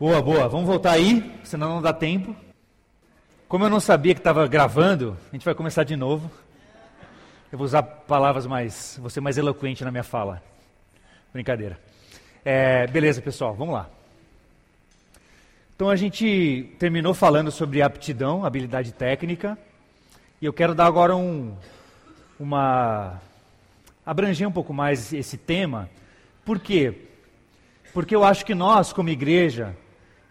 Boa, boa. Vamos voltar aí, senão não dá tempo. Como eu não sabia que estava gravando, a gente vai começar de novo. Eu vou usar palavras mais. vou ser mais eloquente na minha fala. Brincadeira. É, beleza, pessoal, vamos lá. Então a gente terminou falando sobre aptidão, habilidade técnica. E eu quero dar agora um. uma. abranger um pouco mais esse tema. Por quê? Porque eu acho que nós, como igreja,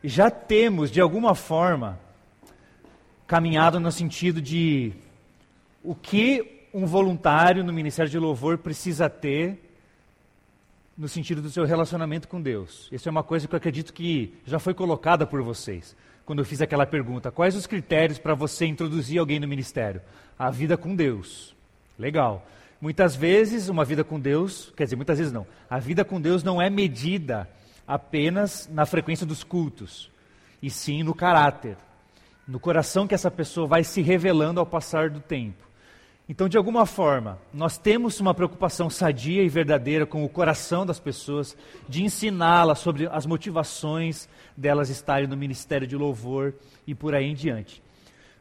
já temos, de alguma forma, caminhado no sentido de o que um voluntário no Ministério de Louvor precisa ter no sentido do seu relacionamento com Deus. Isso é uma coisa que eu acredito que já foi colocada por vocês. Quando eu fiz aquela pergunta, quais os critérios para você introduzir alguém no ministério? A vida com Deus. Legal. Muitas vezes, uma vida com Deus, quer dizer, muitas vezes não. A vida com Deus não é medida apenas na frequência dos cultos, e sim no caráter, no coração que essa pessoa vai se revelando ao passar do tempo. Então, de alguma forma, nós temos uma preocupação sadia e verdadeira com o coração das pessoas, de ensiná-las sobre as motivações delas estarem no ministério de louvor e por aí em diante.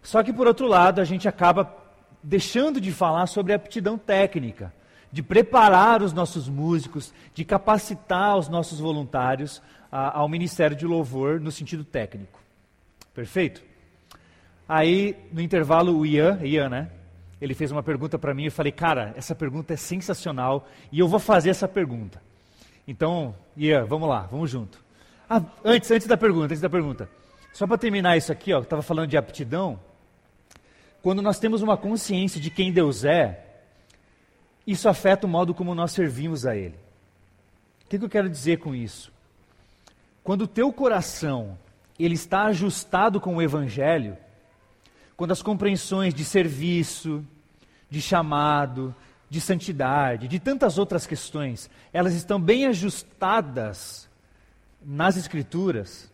Só que, por outro lado, a gente acaba deixando de falar sobre a aptidão técnica de preparar os nossos músicos, de capacitar os nossos voluntários a, ao ministério de louvor no sentido técnico. Perfeito? Aí, no intervalo, o Ian, Ian né? Ele fez uma pergunta para mim e eu falei, cara, essa pergunta é sensacional e eu vou fazer essa pergunta. Então, Ian, vamos lá, vamos junto. Ah, antes, antes da pergunta, antes da pergunta. Só para terminar isso aqui, ó, estava falando de aptidão. Quando nós temos uma consciência de quem Deus é, isso afeta o modo como nós servimos a Ele. O que, eu quero dizer com isso? Quando o teu coração ele está ajustado com o Evangelho, quando as compreensões de serviço, de chamado, de santidade, de tantas outras questões, elas estão bem ajustadas nas Escrituras,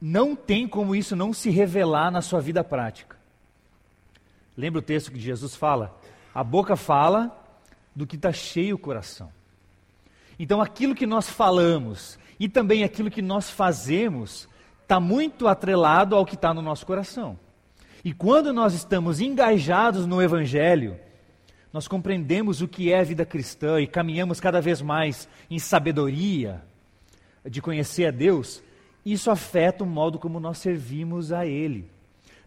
não tem como isso não se revelar na sua vida prática. Lembra o texto que Jesus fala? A boca fala do que está cheio o coração. Então, aquilo que nós falamos e também aquilo que nós fazemos está muito atrelado ao que está no nosso coração. E quando nós estamos engajados no Evangelho, nós compreendemos o que é a vida cristã e caminhamos cada vez mais em sabedoria de conhecer a Deus, isso afeta o modo como nós servimos a Ele.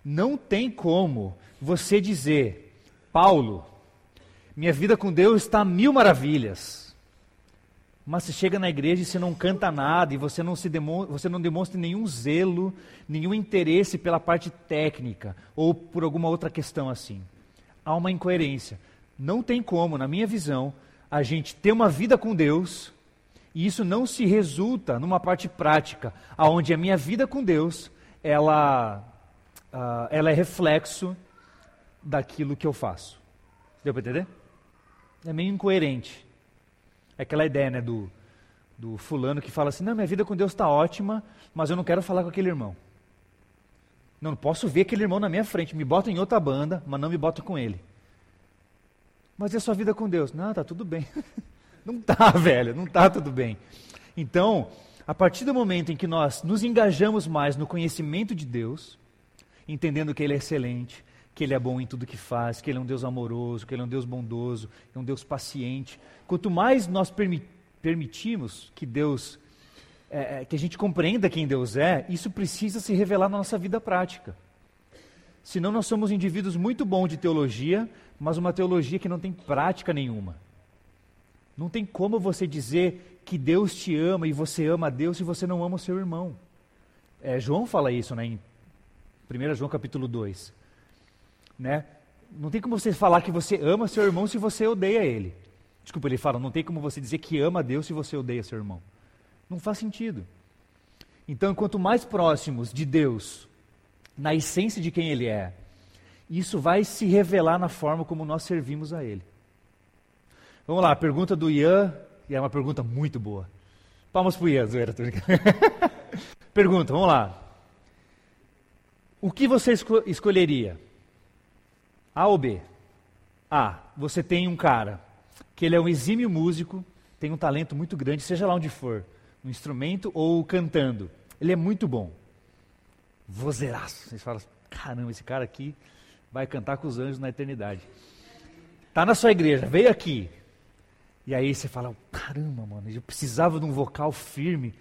Não tem como você dizer, Paulo, minha vida com Deus está a mil maravilhas. Mas você chega na igreja e você não canta nada, e você não, se demo, você não demonstra nenhum zelo, nenhum interesse pela parte técnica, ou por alguma outra questão assim. Há uma incoerência. Não tem como, na minha visão, a gente ter uma vida com Deus, e isso não se resulta numa parte prática, aonde a minha vida com Deus, ela, uh, ela é reflexo daquilo que eu faço. Deu para entender? É meio incoerente. É aquela ideia, né, do, do fulano que fala assim: não, minha vida com Deus está ótima, mas eu não quero falar com aquele irmão. Não, não posso ver aquele irmão na minha frente. Me bota em outra banda, mas não me bota com ele. Mas e a sua vida com Deus? Não, tá tudo bem. não tá, velho, não tá tudo bem. Então, a partir do momento em que nós nos engajamos mais no conhecimento de Deus, entendendo que Ele é excelente, que Ele é bom em tudo que faz, que Ele é um Deus amoroso, que Ele é um Deus bondoso, é um Deus paciente. Quanto mais nós permi permitimos que Deus, é, é, que a gente compreenda quem Deus é, isso precisa se revelar na nossa vida prática. Senão nós somos indivíduos muito bons de teologia, mas uma teologia que não tem prática nenhuma. Não tem como você dizer que Deus te ama e você ama a Deus se você não ama o seu irmão. É, João fala isso né, em 1 João capítulo 2 né? Não tem como você falar que você ama seu irmão se você odeia ele. Desculpa, ele fala, não tem como você dizer que ama Deus se você odeia seu irmão. Não faz sentido. Então, quanto mais próximos de Deus, na essência de quem Ele é, isso vai se revelar na forma como nós servimos a Ele. Vamos lá, a pergunta do Ian, e é uma pergunta muito boa. Palmas para o Ian, zoeira. pergunta, vamos lá. O que você escolheria? A ou B? A, você tem um cara que ele é um exímio músico, tem um talento muito grande, seja lá onde for. no instrumento ou cantando. Ele é muito bom. Vozeraço. Vocês falam, caramba, esse cara aqui vai cantar com os anjos na eternidade. Tá na sua igreja, veio aqui. E aí você fala, caramba, mano, eu precisava de um vocal firme.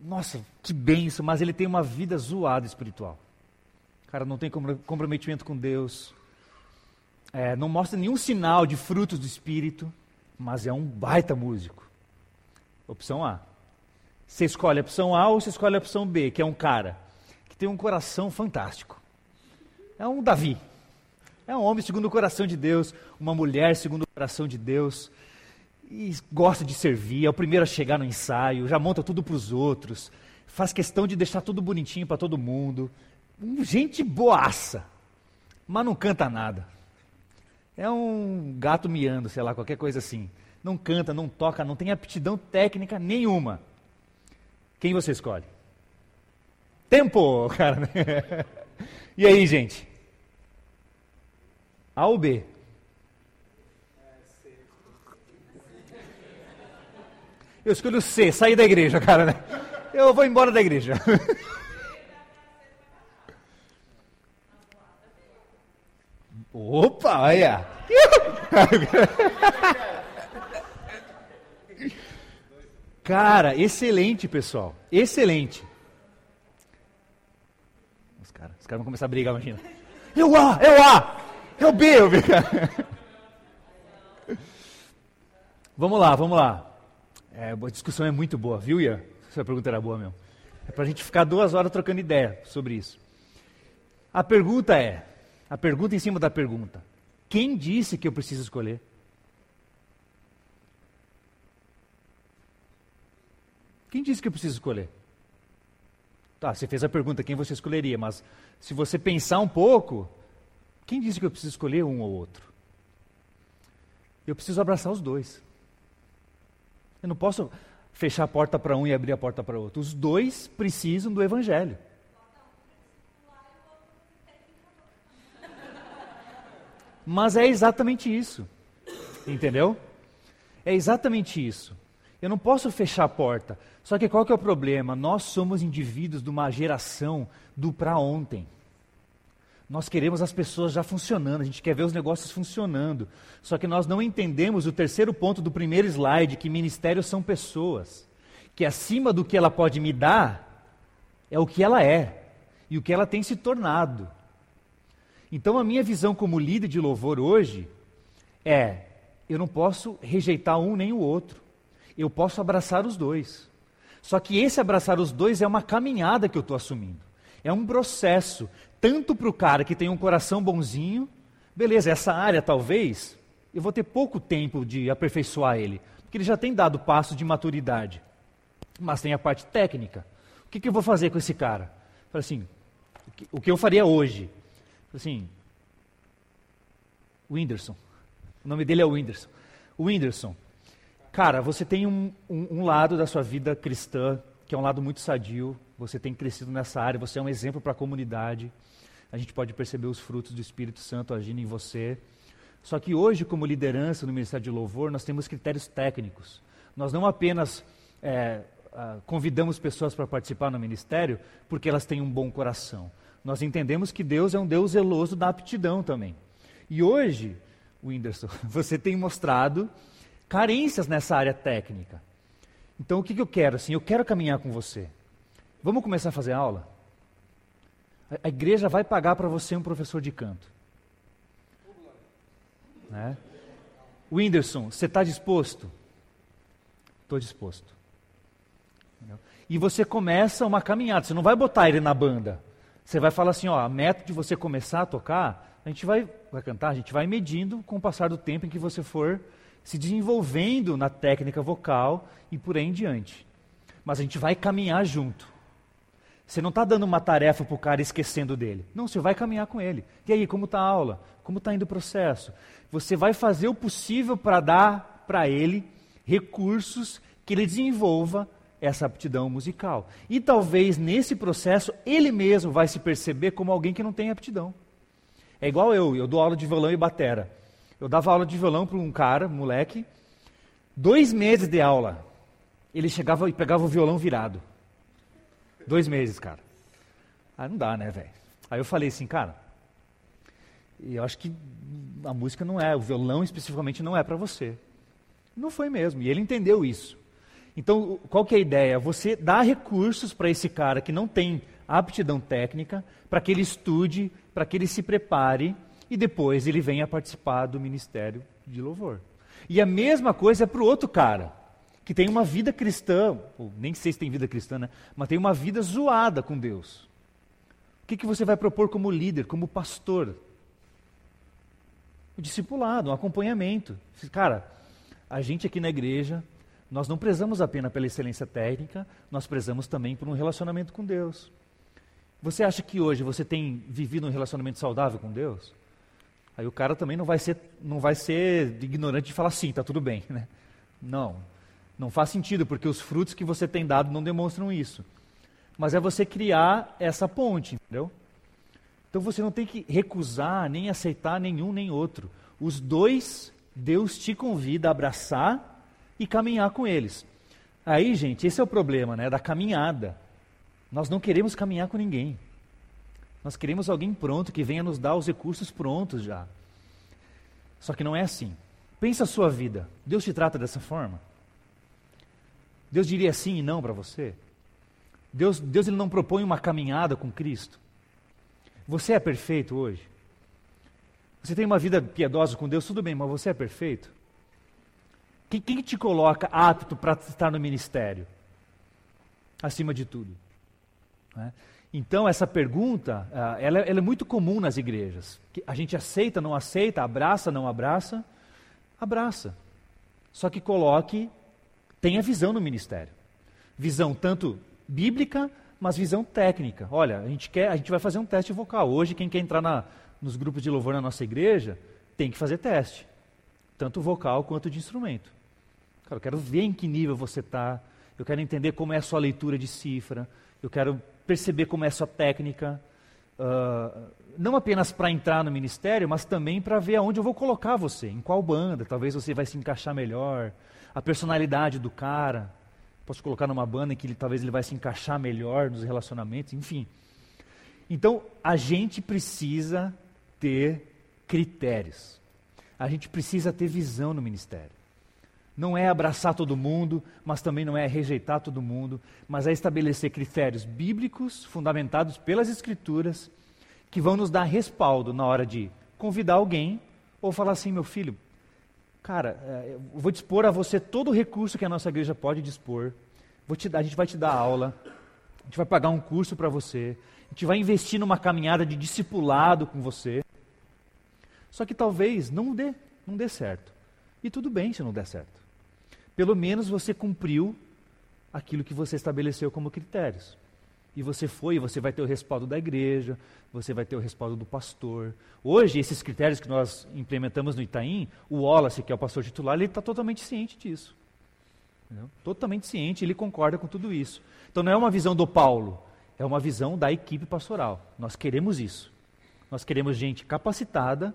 Nossa, que benção, mas ele tem uma vida zoada espiritual. O cara não tem comprometimento com Deus. É, não mostra nenhum sinal de frutos do Espírito, mas é um baita músico. Opção A. Você escolhe a opção A ou você escolhe a opção B, que é um cara que tem um coração fantástico. É um Davi. É um homem segundo o coração de Deus, uma mulher segundo o coração de Deus. E gosta de servir, é o primeiro a chegar no ensaio, já monta tudo para os outros, faz questão de deixar tudo bonitinho para todo mundo. Gente boaça, mas não canta nada. É um gato miando, sei lá, qualquer coisa assim. Não canta, não toca, não tem aptidão técnica nenhuma. Quem você escolhe? Tempo, cara. e aí, gente? A ou B? Eu escolho C, sair da igreja, cara. Eu vou embora da igreja. Opa, olha. Cara, excelente, pessoal. Excelente. Os caras os cara vão começar a brigar, imagina. É o A, é o A, é o B, o B. vamos lá, vamos lá. É, a discussão é muito boa, viu, Ian? Essa pergunta era boa mesmo. É para a gente ficar duas horas trocando ideia sobre isso. A pergunta é, a pergunta em cima da pergunta. Quem disse que eu preciso escolher? Quem disse que eu preciso escolher? Tá, você fez a pergunta, quem você escolheria, mas se você pensar um pouco, quem disse que eu preciso escolher um ou outro? Eu preciso abraçar os dois. Eu não posso fechar a porta para um e abrir a porta para outro. Os dois precisam do Evangelho. Mas é exatamente isso. Entendeu? É exatamente isso. Eu não posso fechar a porta. Só que qual que é o problema? Nós somos indivíduos de uma geração do para ontem. Nós queremos as pessoas já funcionando, a gente quer ver os negócios funcionando. Só que nós não entendemos o terceiro ponto do primeiro slide, que ministérios são pessoas. Que acima do que ela pode me dar, é o que ela é e o que ela tem se tornado. Então a minha visão como líder de louvor hoje é: eu não posso rejeitar um nem o outro eu posso abraçar os dois. Só que esse abraçar os dois é uma caminhada que eu estou assumindo. É um processo, tanto para o cara que tem um coração bonzinho, beleza, essa área talvez, eu vou ter pouco tempo de aperfeiçoar ele, porque ele já tem dado passo de maturidade. Mas tem a parte técnica. O que, que eu vou fazer com esse cara? Falei assim, o que eu faria hoje? Assim, Whindersson. O nome dele é Whindersson. Whindersson, Cara, você tem um, um, um, lado da sua vida cristã, que é um lado muito sadio, você tem crescido nessa área, você é um exemplo para a comunidade. A gente pode perceber os frutos do Espírito Santo agindo em você. Só que hoje, como liderança no Ministério de Louvor, nós temos critérios técnicos. Nós não apenas é, convidamos pessoas para participar no ministério porque elas têm um bom coração. Nós entendemos que Deus é um Deus zeloso da aptidão também. E hoje, Whindersson, você tem mostrado carências nessa área técnica. Então, o que, que eu quero? Assim, eu quero caminhar com você. Vamos começar a fazer aula? A, igreja vai pagar para você um professor de canto. Né? Whindersson, você está disposto? Estou disposto. E você começa uma caminhada. Você não vai botar ele na banda. Você vai falar assim, ó, a meta de você começar a tocar, a gente vai, vai cantar, a gente vai medindo com o passar do tempo em que você for se desenvolvendo na técnica vocal e por aí em diante. Mas a gente vai caminhar junto. Você não está dando uma tarefa para o cara esquecendo dele. Não, você vai caminhar com ele. E aí, como está a aula? Como está indo o processo? Você vai fazer o possível para dar para ele recursos que ele desenvolva essa aptidão musical. E talvez nesse processo ele mesmo vai se perceber como alguém que não tem aptidão. É igual eu, eu dou aula de violão e batera. Eu dava aula de violão para um cara, moleque, dois meses de aula. ele chegava e pegava o violão virado. Dois meses, cara. Aí não dá, né, velho? Aí eu falei assim, cara, eu acho que a música não é, o violão especificamente não é para você. Não foi mesmo, e ele entendeu isso. Então, qual que é a ideia? Você dá recursos para esse cara que não tem aptidão técnica, para que ele estude, para que ele se prepare e depois ele venha participar do ministério de louvor. E a mesma coisa é para o outro cara, que tem uma vida cristã, ou nem sei se tem vida cristã, né? mas tem uma vida zoada com Deus. O que, que você vai propor como líder, como pastor? O discipulado, um acompanhamento. Cara, a gente aqui na igreja, nós não prezamos apenas pela excelência técnica, nós prezamos também por um relacionamento com Deus. Você acha que hoje você tem vivido um relacionamento saudável com Deus? Aí o cara também não vai ser, não vai ser ignorante de falar sim, está tudo bem. Né? Não, não faz sentido, porque os frutos que você tem dado não demonstram isso. Mas é você criar essa ponte, entendeu? Então você não tem que recusar nem aceitar nenhum nem outro. Os dois, Deus te convida a abraçar e caminhar com eles. Aí, gente, esse é o problema, né, da caminhada. Nós não queremos caminhar com ninguém. Nós queremos alguém pronto que venha nos dar os recursos prontos já. Só que não é assim. Pensa a sua vida. Deus te trata dessa forma? Deus diria sim e não para você? Deus, Deus ele não propõe uma caminhada com Cristo? Você é perfeito hoje? Você tem uma vida piedosa com Deus, tudo bem, mas você é perfeito? Quem, quem te coloca apto para estar no ministério? Acima de tudo. Né? Então, essa pergunta, uh, ela, ela, é muito comum nas igrejas. A gente aceita, não aceita, abraça, não abraça? Abraça. Só que coloque, tenha visão no ministério. Visão tanto bíblica, mas visão técnica. Olha, a gente, quer, a gente vai fazer um teste vocal. Hoje, quem quer entrar na, nos grupos de louvor na nossa igreja, tem que fazer teste. Tanto vocal quanto de instrumento. Cara, eu quero ver em que nível você está. Eu quero entender como é a sua leitura de cifra eu quero perceber como é a sua técnica, uh, não apenas para entrar no ministério, mas também para ver aonde eu vou colocar você, em qual banda, talvez você vai se encaixar melhor, a personalidade do cara, posso colocar numa banda em que ele, talvez ele vai se encaixar melhor nos relacionamentos, enfim. Então, a gente precisa ter critérios. A gente precisa ter visão no ministério. Não é abraçar todo mundo, mas também não é rejeitar todo mundo, mas é estabelecer critérios bíblicos fundamentados pelas Escrituras que vão nos dar respaldo na hora de convidar alguém ou falar assim: meu filho, cara, é, eu vou dispor a você todo o recurso que a nossa igreja pode dispor. Dar, a gente vai te dar aula, a gente vai pagar um curso para você, a gente vai investir numa caminhada de discipulado com você. Só que talvez não dê, não dê certo. E tudo bem se não der certo pelo menos você cumpriu aquilo que você estabeleceu como critérios. E você foi, você vai ter o respaldo da igreja, você vai ter o respaldo do pastor. Hoje, esses critérios que nós implementamos no Itaim, o Wallace, que é o pastor titular, ele está totalmente ciente disso. Entendeu? Totalmente ciente, ele concorda com tudo isso. Então não é uma visão do Paulo, é uma visão da equipe pastoral. Nós queremos isso. Nós queremos gente capacitada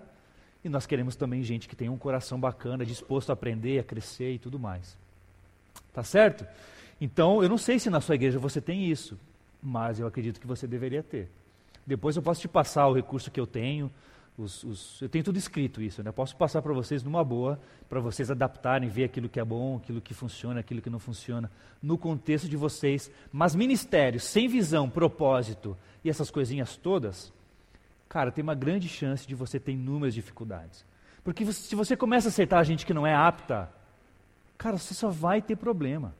e nós queremos também gente que tem um coração bacana, disposto a aprender, a crescer e tudo mais. Tá certo? Então, eu não sei se na sua igreja você tem isso, mas eu acredito que você deveria ter. Depois eu posso te passar o recurso que eu tenho, os, os, eu tenho tudo escrito isso, né? Eu posso passar para vocês numa boa, para vocês adaptarem, ver aquilo que é bom, aquilo que funciona, aquilo que não funciona, no contexto de vocês. Mas ministérios sem visão, propósito e essas coisinhas todas, cara, tem uma grande chance de você ter inúmeras dificuldades. Porque se você começa a aceitar a gente que não é apta, cara, você só vai ter problema.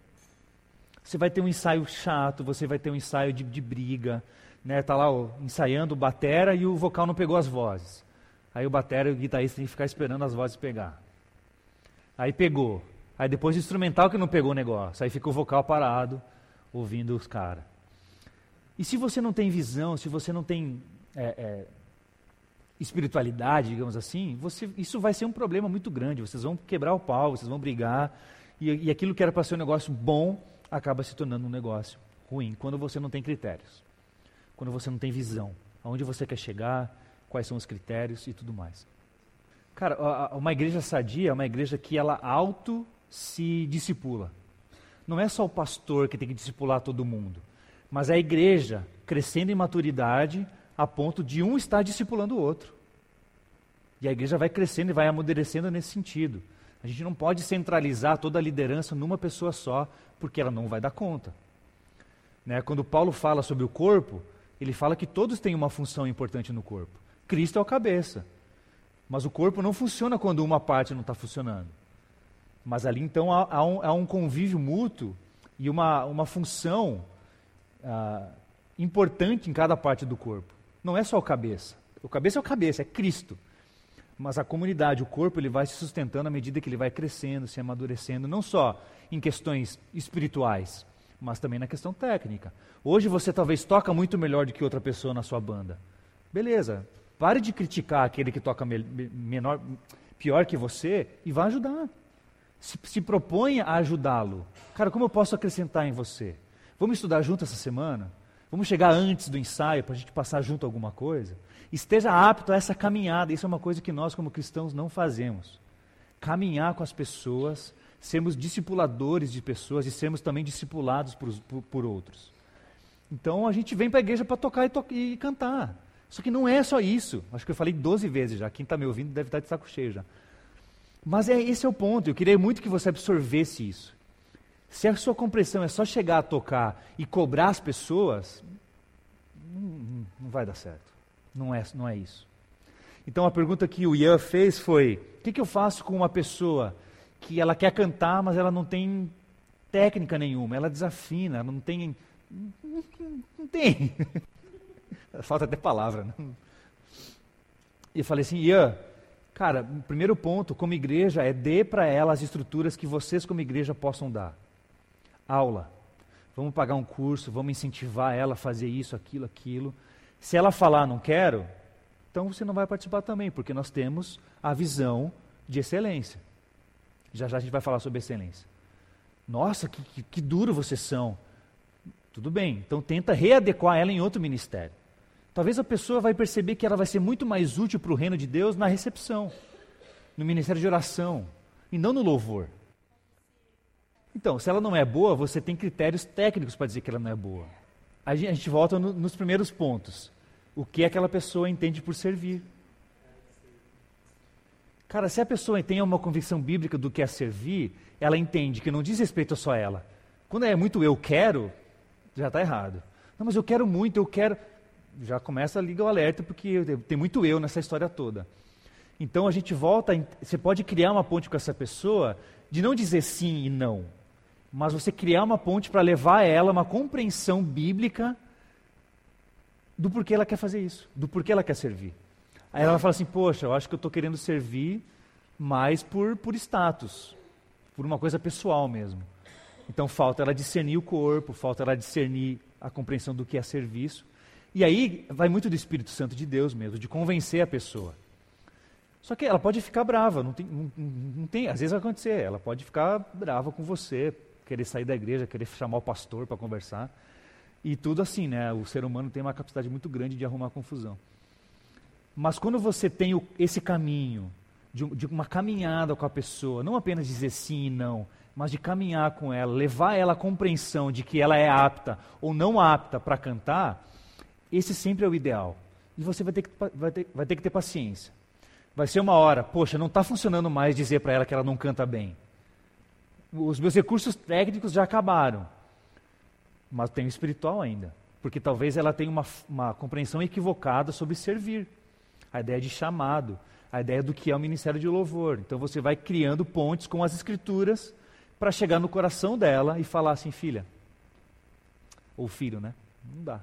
Você vai ter um ensaio chato, você vai ter um ensaio de, de briga, né? Tá lá ó, ensaiando o batera e o vocal não pegou as vozes. Aí o batera e o guitarrista tem que ficar esperando as vozes pegar. Aí pegou. Aí depois o instrumental que não pegou o negócio. Aí fica o vocal parado, ouvindo os caras. E se você não tem visão, se você não tem é, é, espiritualidade, digamos assim, você, isso vai ser um problema muito grande. Vocês vão quebrar o pau, vocês vão brigar, e, e aquilo que era para ser um negócio bom acaba se tornando um negócio ruim, quando você não tem critérios, quando você não tem visão, aonde você quer chegar, quais são os critérios e tudo mais. Cara, uma igreja sadia é uma igreja que ela auto se discipula. não é só o pastor que tem que discipular todo mundo, mas é a igreja crescendo em maturidade a ponto de um estar discipulando o outro. E a igreja vai crescendo e vai amadurecendo nesse sentido. A gente não pode centralizar toda a liderança numa pessoa só, porque ela não vai dar conta. Né? Quando Paulo fala sobre o corpo, ele fala que todos têm uma função importante no corpo. Cristo é o cabeça. Mas o corpo não funciona quando uma parte não está funcionando. Mas ali então há, há, um, há, um, convívio mútuo e uma, uma função ah, importante em cada parte do corpo. Não é só o cabeça. O cabeça é o cabeça, é Cristo. Mas a comunidade, o corpo, ele vai se sustentando à medida que ele vai crescendo, se amadurecendo, não só em questões espirituais, mas também na questão técnica. Hoje você talvez toca muito melhor do que outra pessoa na sua banda. Beleza, pare de criticar aquele que toca menor, pior que você e vá ajudar. Se, se proponha a ajudá-lo. Cara, como eu posso acrescentar em você? Vamos estudar junto essa semana? Vamos chegar antes do ensaio para a gente passar junto alguma coisa? Esteja apto a essa caminhada. Isso é uma coisa que nós, como cristãos, não fazemos. Caminhar com as pessoas, sermos discipuladores de pessoas e sermos também discipulados por, por, por outros. Então a gente vem para a igreja para tocar e, to e, cantar. Só que não é só isso. Acho que eu falei 12 vezes já. Quem está me ouvindo deve estar de saco cheio já. Mas é, esse é o ponto. Eu queria muito que você absorvesse isso. Se a sua compreensão é só chegar a tocar e cobrar as pessoas, não, vai dar certo. Não é, não é isso. Então a pergunta que o Ian fez foi: o que, que eu faço com uma pessoa que ela quer cantar, mas ela não tem técnica nenhuma, ela desafina, não tem. Não, tem. Falta até palavra. Né? E eu falei assim, Ian, cara, o primeiro ponto, como igreja, é dê para ela as estruturas que vocês, como igreja, possam dar. Aula. Vamos pagar um curso, vamos incentivar ela a fazer isso, aquilo, aquilo. Se ela falar não quero, então você não vai participar também, porque nós temos a visão de excelência. Já já a gente vai falar sobre excelência. Nossa, que, que, que duro vocês são. Tudo bem, então tenta readequar ela em outro ministério. Talvez a pessoa vai perceber que ela vai ser muito mais útil para o reino de Deus na recepção, no ministério de oração, e não no louvor. Então, se ela não é boa, você tem critérios técnicos para dizer que ela não é boa. A gente, a gente volta no, nos primeiros pontos. O que aquela pessoa entende por servir? Cara, se a pessoa tem uma convicção bíblica do que é servir, ela entende que não diz respeito só a ela. Quando é muito eu quero, já está errado. Não, mas eu quero muito, eu quero. Já começa a ligar o alerta, porque tem muito eu nessa história toda. Então a gente volta, você pode criar uma ponte com essa pessoa de não dizer sim e não, mas você criar uma ponte para levar ela uma compreensão bíblica do porquê ela quer fazer isso, do porquê ela quer servir. Aí ela fala assim: Poxa, eu acho que eu estou querendo servir mais por, por status, por uma coisa pessoal mesmo. Então falta ela discernir o corpo, falta ela discernir a compreensão do que é serviço. E aí vai muito do Espírito Santo de Deus mesmo, de convencer a pessoa. Só que ela pode ficar brava, não tem, não, não tem, às vezes vai acontecer, ela pode ficar brava com você, querer sair da igreja, querer chamar o pastor para conversar. E tudo assim, né? O ser humano tem uma capacidade muito grande de arrumar confusão. Mas quando você tem o, esse caminho, de, de, uma caminhada com a pessoa, não apenas dizer sim e não, mas de caminhar com ela, levar ela à compreensão de que ela é apta ou não apta para cantar, esse sempre é o ideal. E você vai ter que, vai ter, vai ter, que ter paciência. Vai ser uma hora, poxa, não está funcionando mais dizer para ela que ela não canta bem. Os meus recursos técnicos já acabaram, mas tem o espiritual ainda. Porque talvez ela tenha uma, uma compreensão equivocada sobre servir a ideia de chamado, a ideia do que é o ministério de louvor. Então você vai criando pontes com as escrituras para chegar no coração dela e falar assim, filha, ou filho, né? Não dá.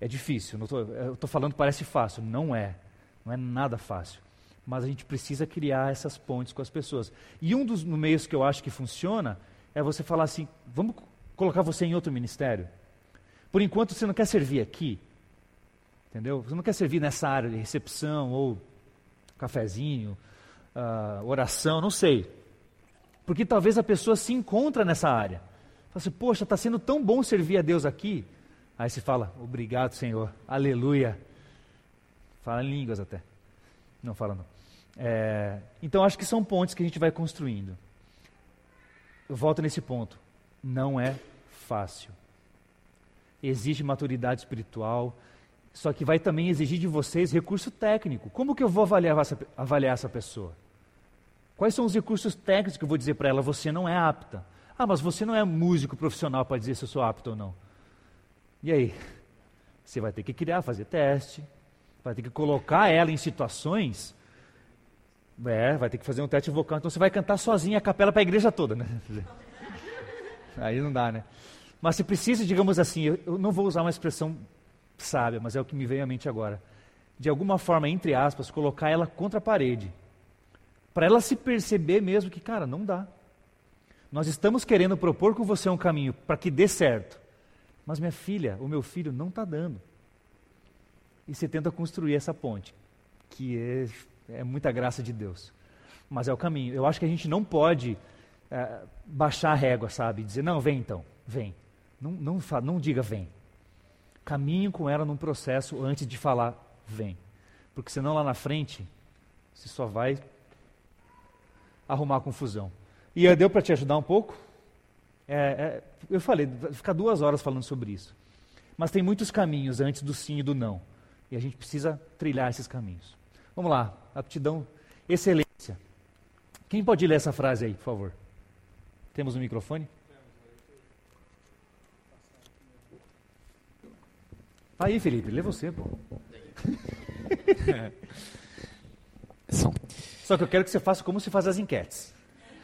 É difícil. Tô, eu estou falando parece fácil. Não é. Não é nada fácil. Mas a gente precisa criar essas pontes com as pessoas. E um dos meios que eu acho que funciona é você falar assim: vamos colocar você em outro ministério? Por enquanto você não quer servir aqui, Entendeu? Você não quer servir nessa área de recepção ou cafezinho, uh, oração, não sei. Porque talvez a pessoa se encontra nessa área. Fala assim, poxa, está sendo tão bom servir a Deus aqui. Aí se fala, obrigado Senhor, aleluia. Fala em línguas até. Não fala não. É, então acho que são pontes que a gente vai construindo. Eu volto nesse ponto. não é fácil. Exige maturidade espiritual, só que vai também exigir de vocês recurso técnico. Como que eu vou avaliar essa, avaliar essa pessoa? Quais são os recursos técnicos que eu vou dizer para ela, você não é apta? Ah, mas você não é músico profissional para dizer se eu sou apto ou não. E aí? Você vai ter que criar, fazer teste, vai ter que colocar ela em situações. É, vai ter que fazer um teste vocal. Então você vai cantar sozinha a capela para a igreja toda, né? Aí não dá, né? Mas você precisa, digamos assim, eu não vou usar uma expressão sábia, mas é o que me veio à mente agora. De alguma forma, entre aspas, colocar ela contra a parede. Para ela se perceber mesmo que, cara, não dá. Nós estamos querendo propor com você um caminho para que dê certo. Mas minha filha, o meu filho não está dando. E você tenta construir essa ponte, que é, é, muita graça de Deus. Mas é o caminho. Eu acho que a gente não pode é, baixar a régua, sabe? Dizer, não, vem então, vem. Não, não, não diga vem. Caminhe com ela num processo antes de falar vem. Porque senão lá na frente, você só vai arrumar confusão. E deu para te ajudar um pouco? É, é, eu falei, ficar duas horas falando sobre isso. Mas tem muitos caminhos antes do sim e do não. E a gente precisa trilhar esses caminhos. Vamos lá, aptidão, excelência. Quem pode ler essa frase aí, por favor? Temos um microfone? Aí, Felipe, lê você, pô. Só que eu quero que você faça como se faz as enquetes.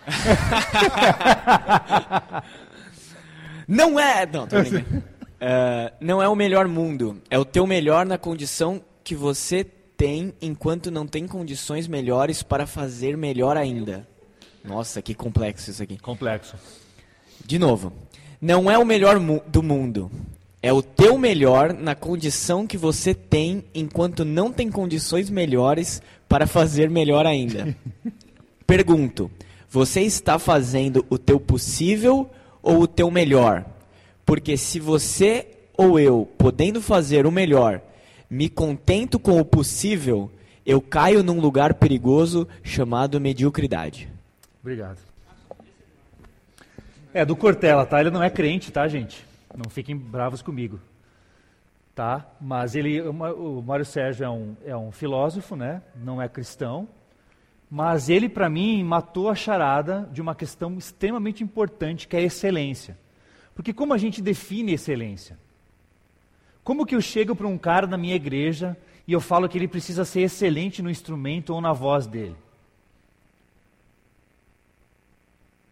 não é. Não, tô uh, não é o melhor mundo. É o teu melhor na condição que você tem enquanto não tem condições melhores para fazer melhor ainda. Nossa, que complexo isso aqui. Complexo. De novo. Não é o melhor mu do mundo. É o teu melhor na condição que você tem enquanto não tem condições melhores para fazer melhor ainda. Pergunto: você está fazendo o teu possível ou o teu melhor? Porque se você ou eu, podendo fazer o melhor, me contento com o possível, eu caio num lugar perigoso chamado mediocridade. Obrigado. É do Cortella, tá? Ele não é crente, tá, gente? Não fiquem bravos comigo. Tá? Mas ele, o Mário Sérgio é um, é um filósofo, né? Não é cristão, mas ele, para mim, matou a charada de uma questão extremamente importante, que é a excelência. Porque como a gente define excelência? Como que eu chego para um cara na minha igreja e eu falo que ele precisa ser excelente no instrumento ou na voz dele?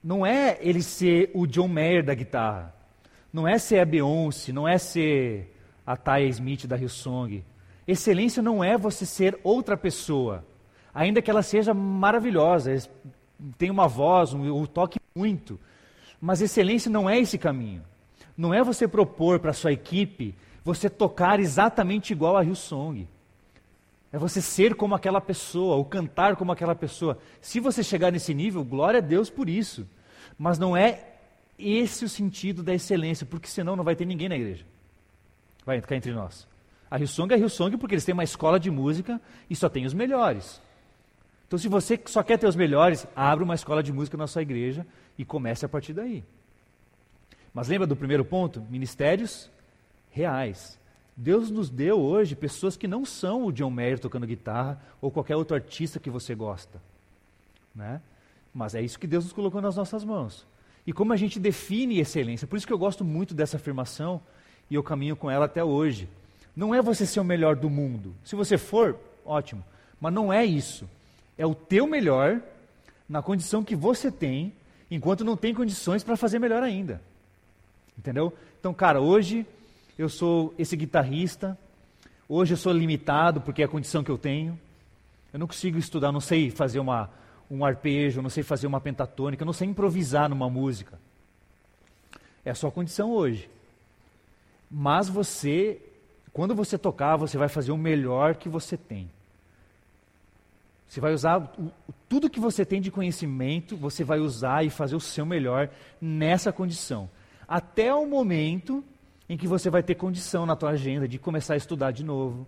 Não é ele ser o John Mayer da guitarra. Não é ser a Beyoncé, não é ser a Taya Smith da Hillsong. Excelência não é você ser outra pessoa ainda que ela seja maravilhosa, tem uma voz, um, um toque muito, mas excelência não é esse caminho. Não é você propor para sua equipe você tocar exatamente igual a Hillsong. É você ser como aquela pessoa, ou cantar como aquela pessoa. Se você chegar nesse nível, glória a Deus por isso. Mas não é esse o sentido da excelência, porque senão não vai ter ninguém na igreja. Vai ficar entre nós. A Hillsong é a Hillsong porque eles têm uma escola de música e só tem os melhores. Então, se você só quer ter os melhores, abra uma escola de música na sua igreja e comece a partir daí. Mas lembra do primeiro ponto? Ministérios reais. Deus nos deu hoje pessoas que não são o John Mayer tocando guitarra ou qualquer outro artista que você gosta. Né? Mas é isso que Deus nos colocou nas nossas mãos. E como a gente define excelência? Por isso que eu gosto muito dessa afirmação e eu caminho com ela até hoje. Não é você ser o melhor do mundo. Se você for, ótimo. Mas não é isso é o teu melhor na condição que você tem, enquanto não tem condições para fazer melhor ainda. Entendeu? Então, cara, hoje eu sou esse guitarrista, hoje eu sou limitado porque é a condição que eu tenho. Eu não consigo estudar, não sei fazer uma, um arpejo, não sei fazer uma pentatônica, não sei improvisar numa música. É a sua condição hoje. Mas você, quando você tocar, você vai fazer o melhor que você tem. Você vai usar o, tudo que você tem de conhecimento, você vai usar e fazer o seu melhor nessa condição. Até o momento em que você vai ter condição na tua agenda de começar a estudar de novo,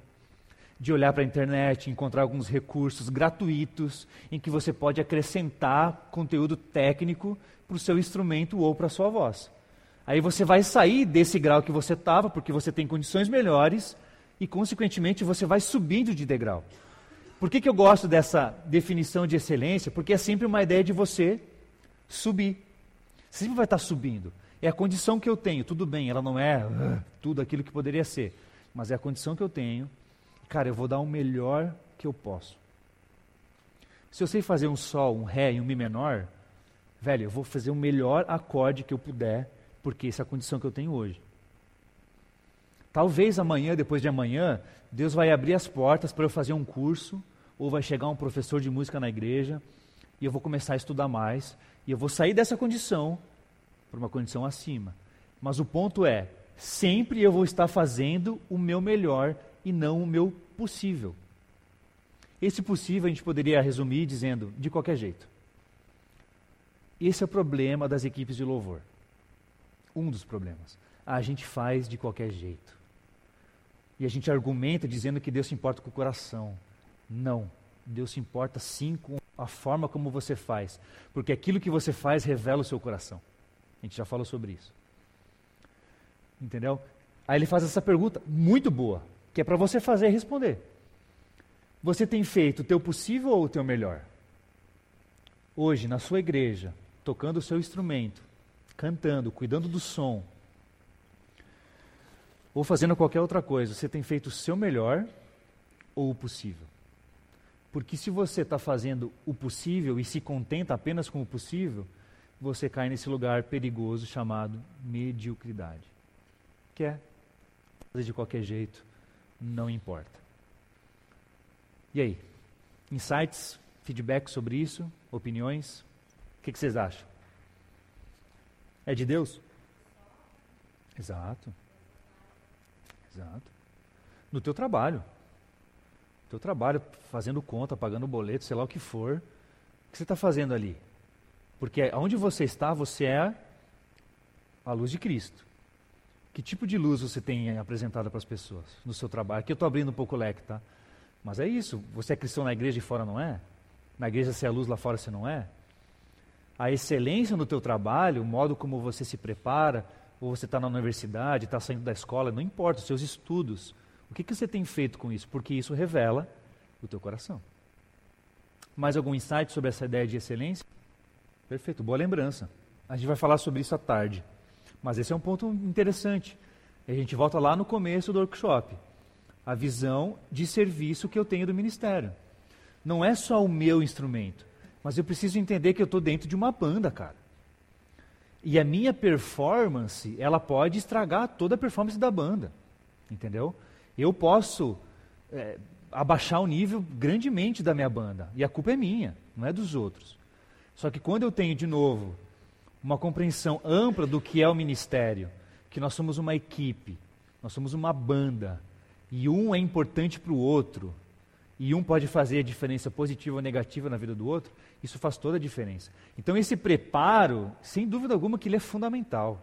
de olhar para a internet, encontrar alguns recursos gratuitos em que você pode acrescentar conteúdo técnico para o seu instrumento ou para a sua voz. Aí você vai sair desse grau que você estava, porque você tem condições melhores, e consequentemente você vai subindo de degrau. Por que, que eu gosto dessa definição de excelência? Porque é sempre uma ideia de você subir. Você sempre vai estar subindo. É a condição que eu tenho, tudo bem, ela não é uh, tudo aquilo que poderia ser, mas é a condição que eu tenho. Cara, eu vou dar o melhor que eu posso. Se eu sei fazer um sol, um ré e um mi menor, velho, eu vou fazer o melhor acorde que eu puder, porque essa é a condição que eu tenho hoje. Talvez amanhã, depois de amanhã, Deus vai abrir as portas para eu fazer um curso, ou vai chegar um professor de música na igreja, e eu vou começar a estudar mais, e eu vou sair dessa condição para uma condição acima. Mas o ponto é, sempre eu vou estar fazendo o meu melhor e não o meu possível. Esse possível a gente poderia resumir dizendo de qualquer jeito. Esse é o problema das equipes de louvor. Um dos problemas. A gente faz de qualquer jeito. E a gente argumenta dizendo que Deus se importa com o coração. Não. Deus se importa sim com a forma como você faz. Porque aquilo que você faz revela o seu coração. A gente já falou sobre isso. Entendeu? Aí ele faz essa pergunta muito boa, que é para você fazer e responder. Você tem feito o teu possível ou o teu melhor? Hoje, na sua igreja, tocando o seu instrumento, cantando, cuidando do som, ou fazendo qualquer outra coisa, você tem feito o seu melhor ou o possível? Porque se você está fazendo o possível e se contenta apenas com o possível, você cai nesse lugar perigoso chamado mediocridade. Que é fazer de qualquer jeito, não importa. E aí? Insights, feedback sobre isso? Opiniões? O que, que vocês acham? É de Deus? Exato. Exato. No teu trabalho. No teu trabalho, fazendo conta, pagando boleto, sei lá o que for. O que você está fazendo ali? Porque onde você está, você é a luz de Cristo. Que tipo de luz você tem apresentado para as pessoas no seu trabalho? Aqui eu estou abrindo um pouco o leque, tá? Mas é isso. Você é cristão na igreja e fora não é? Na igreja você é luz, lá fora você não é? A excelência no teu trabalho, o modo como você se prepara, ou você está na universidade, está saindo da escola, não importa, os seus estudos. O que, que você tem feito com isso? Porque isso revela o teu coração. Mais algum insight sobre essa ideia de excelência? Perfeito, boa lembrança. A gente vai falar sobre isso à tarde. Mas esse é um ponto interessante. A gente volta lá no começo do workshop a visão de serviço que eu tenho do ministério. Não é só o meu instrumento, mas eu preciso entender que eu estou dentro de uma banda, cara. E a minha performance, ela pode estragar toda a performance da banda, entendeu? Eu posso é, abaixar o nível grandemente da minha banda, e a culpa é minha, não é dos outros. Só que quando eu tenho, de novo, uma compreensão ampla do que é o ministério, que nós somos uma equipe, nós somos uma banda, e um é importante para o outro, e um pode fazer a diferença positiva ou negativa na vida do outro, isso faz toda a diferença. Então esse preparo, sem dúvida alguma que ele é fundamental.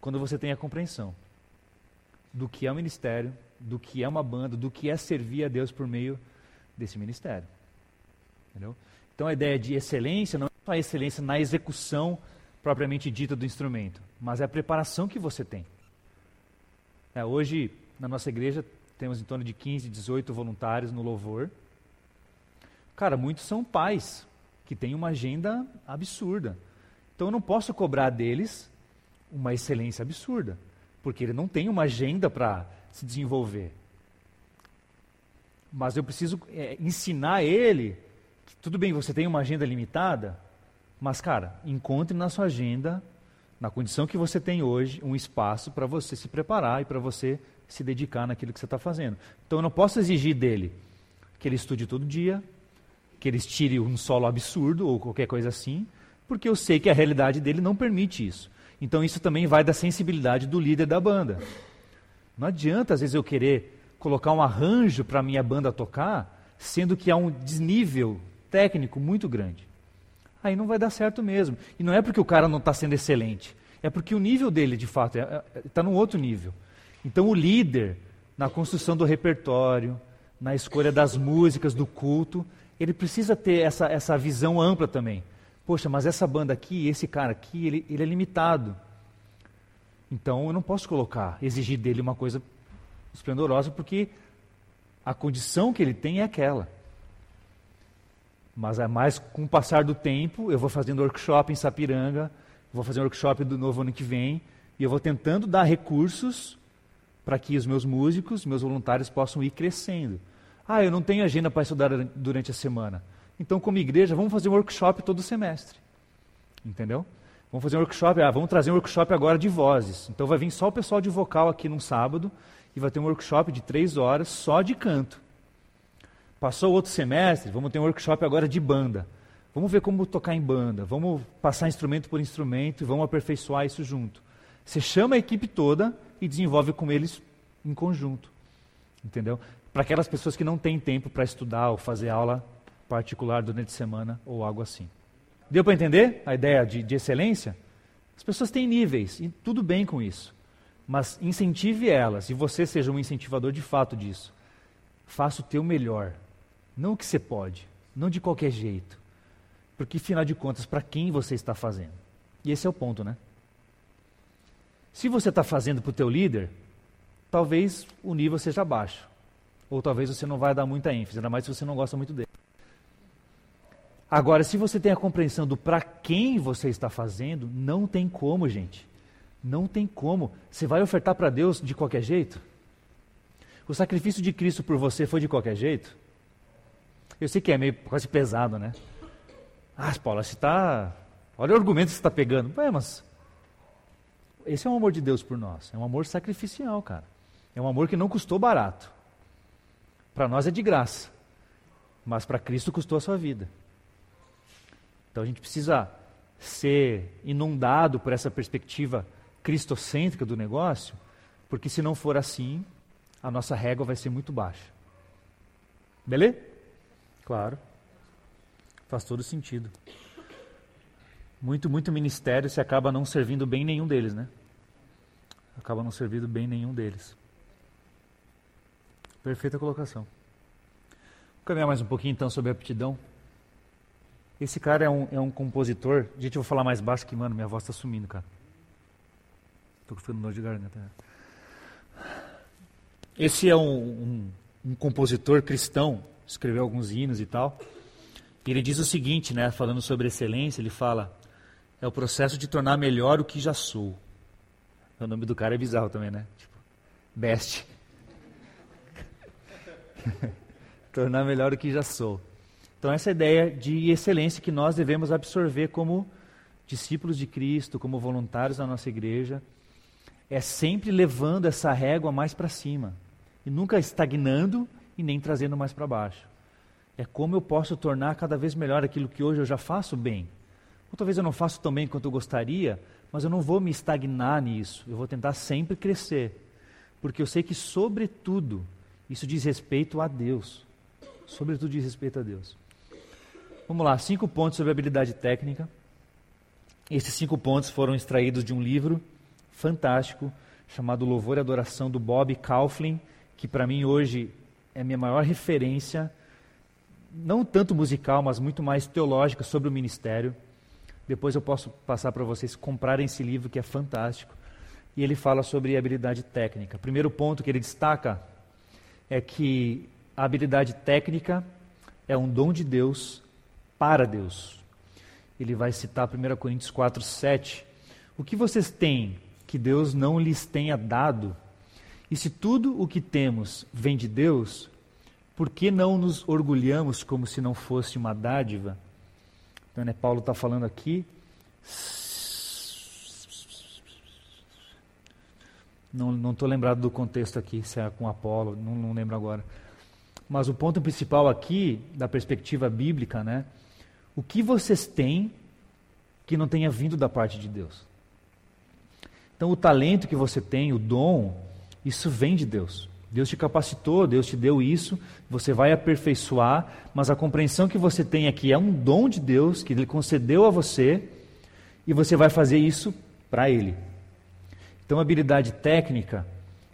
Quando você tem a compreensão do que é o ministério, do que é uma banda, do que é servir a Deus por meio desse ministério. Entendeu? Então a ideia de excelência não é só a excelência na execução propriamente dita do instrumento, mas é a preparação que você tem. É, hoje na nossa igreja temos em torno de 15, 18 voluntários no louvor. Cara, muitos são pais que têm uma agenda absurda. Então eu não posso cobrar deles uma excelência absurda, porque ele não tem uma agenda para se desenvolver. Mas eu preciso é, ensinar ele tudo bem, você tem uma agenda limitada, mas cara, encontre na sua agenda, na condição que você tem hoje, um espaço para você se preparar e para você se dedicar naquilo que você está fazendo. Então eu não posso exigir dele que ele estude todo dia, que ele tire um solo absurdo ou qualquer coisa assim, porque eu sei que a realidade dele não permite isso. Então isso também vai da sensibilidade do líder da banda. Não adianta às vezes eu querer colocar um arranjo para a minha banda tocar, sendo que há um desnível técnico muito grande. Aí não vai dar certo mesmo. E não é porque o cara não está sendo excelente, é porque o nível dele, de fato, está é, é, tá num outro nível. Então, o líder, na construção do repertório, na escolha das músicas, do culto, ele precisa ter essa, essa visão ampla também. Poxa, mas essa banda aqui, esse cara aqui, ele, ele é limitado. Então eu não posso colocar, exigir dele uma coisa esplendorosa, porque a condição que ele tem é aquela. Mas é mais com o passar do tempo, eu vou fazendo workshop em Sapiranga, vou fazer um workshop do novo ano que vem, e eu vou tentando dar recursos para que os meus músicos, meus voluntários possam ir crescendo. Ah, eu não tenho agenda para estudar durante a semana. Então, como igreja, vamos fazer um workshop todo semestre. Entendeu? Vamos fazer um workshop, ah, vamos trazer um workshop agora de vozes. Então vai vir só o pessoal de vocal aqui num sábado e vai ter um workshop de três horas só de canto. Passou outro semestre, vamos ter um workshop agora de banda. Vamos ver como tocar em banda, vamos passar instrumento por instrumento e vamos aperfeiçoar isso junto. Você chama a equipe toda e desenvolve com eles em conjunto. Entendeu? Para aquelas pessoas que não têm tempo para estudar ou fazer aula particular durante a semana ou algo assim. Deu para entender a ideia de, de excelência? As pessoas têm níveis e tudo bem com isso. Mas incentive elas e você seja um incentivador de fato disso. Faça o teu melhor. Não o que você pode, não de qualquer jeito. Porque, afinal de contas, para quem você está fazendo? E esse é o ponto, né? Se você está fazendo para o teu líder, talvez o nível seja baixo. Ou talvez você não vai dar muita ênfase, ainda mais se você não gosta muito dele. Agora, se você tem a compreensão do para quem você está fazendo, não tem como, gente. Não tem como. Você vai ofertar para Deus de qualquer jeito? O sacrifício de Cristo por você foi de qualquer jeito? Eu sei que é meio quase pesado, né? Ah, Paulo, você está. Olha o argumento que você está pegando. Ué, mas. Esse é o amor de Deus por nós. É um amor sacrificial, cara. É um amor que não custou barato. Para nós é de graça. Mas para Cristo custou a sua vida. Então a gente precisa ser inundado por essa perspectiva cristocêntrica do negócio, porque se não for assim, a nossa régua vai ser muito baixa. Beleza? Claro. Faz todo sentido. Muito, muito ministério se acaba não servindo bem nenhum deles, né? Acaba não servindo bem nenhum deles. Perfeita colocação. Vou caminhar mais um pouquinho então sobre aptidão. Esse cara é um, é um compositor. Gente, eu vou falar mais baixo que, mano, minha voz está sumindo, cara. Tô ficando nojo de garganta. Esse é um, um, um, compositor cristão, escreveu alguns hinos e tal. E ele diz o seguinte, né, falando sobre excelência, ele fala: é o processo de tornar melhor o que já sou. O nome do cara é bizarro também, né? Tipo, best. tornar melhor o que já sou. Então, essa ideia de excelência que nós devemos absorver como discípulos de Cristo, como voluntários da nossa igreja, é sempre levando essa régua mais para cima e nunca estagnando e nem trazendo mais para baixo. É como eu posso tornar cada vez melhor aquilo que hoje eu já faço bem. Ou talvez eu não faço tão bem quanto eu gostaria, mas eu não vou me estagnar nisso. Eu vou tentar sempre crescer. Porque eu sei que, sobretudo, isso diz respeito a Deus. Sobretudo diz respeito a Deus. Vamos lá, cinco pontos sobre habilidade técnica. Esses cinco pontos foram extraídos de um livro fantástico chamado Louvor e Adoração do Bob Kauflin, que para mim hoje é minha maior referência, não tanto musical, mas muito mais teológica sobre o ministério. Depois eu posso passar para vocês comprarem esse livro que é fantástico. E ele fala sobre habilidade técnica. Primeiro ponto que ele destaca é que a habilidade técnica é um dom de Deus para Deus. Ele vai citar 1 Coríntios 4, 7. O que vocês têm que Deus não lhes tenha dado? E se tudo o que temos vem de Deus, por que não nos orgulhamos como se não fosse uma dádiva? Então, né, Paulo está falando aqui. Não estou lembrado do contexto aqui, se é com Apolo, não, não lembro agora. Mas o ponto principal aqui, da perspectiva bíblica, né, o que vocês têm que não tenha vindo da parte de Deus? Então, o talento que você tem, o dom, isso vem de Deus. Deus te capacitou, Deus te deu isso, você vai aperfeiçoar, mas a compreensão que você tem aqui é um dom de Deus que Ele concedeu a você e você vai fazer isso para Ele. Então, a habilidade técnica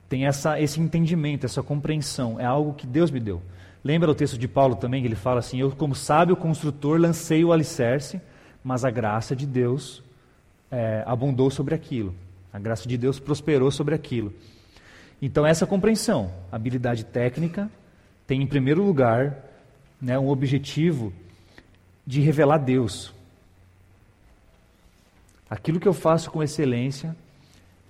tem essa, esse entendimento, essa compreensão, é algo que Deus me deu. Lembra o texto de Paulo também, que ele fala assim: Eu, como sábio construtor, lancei o alicerce, mas a graça de Deus é, abundou sobre aquilo. A graça de Deus prosperou sobre aquilo. Então, essa compreensão, habilidade técnica, tem em primeiro lugar né, um objetivo de revelar Deus. Aquilo que eu faço com excelência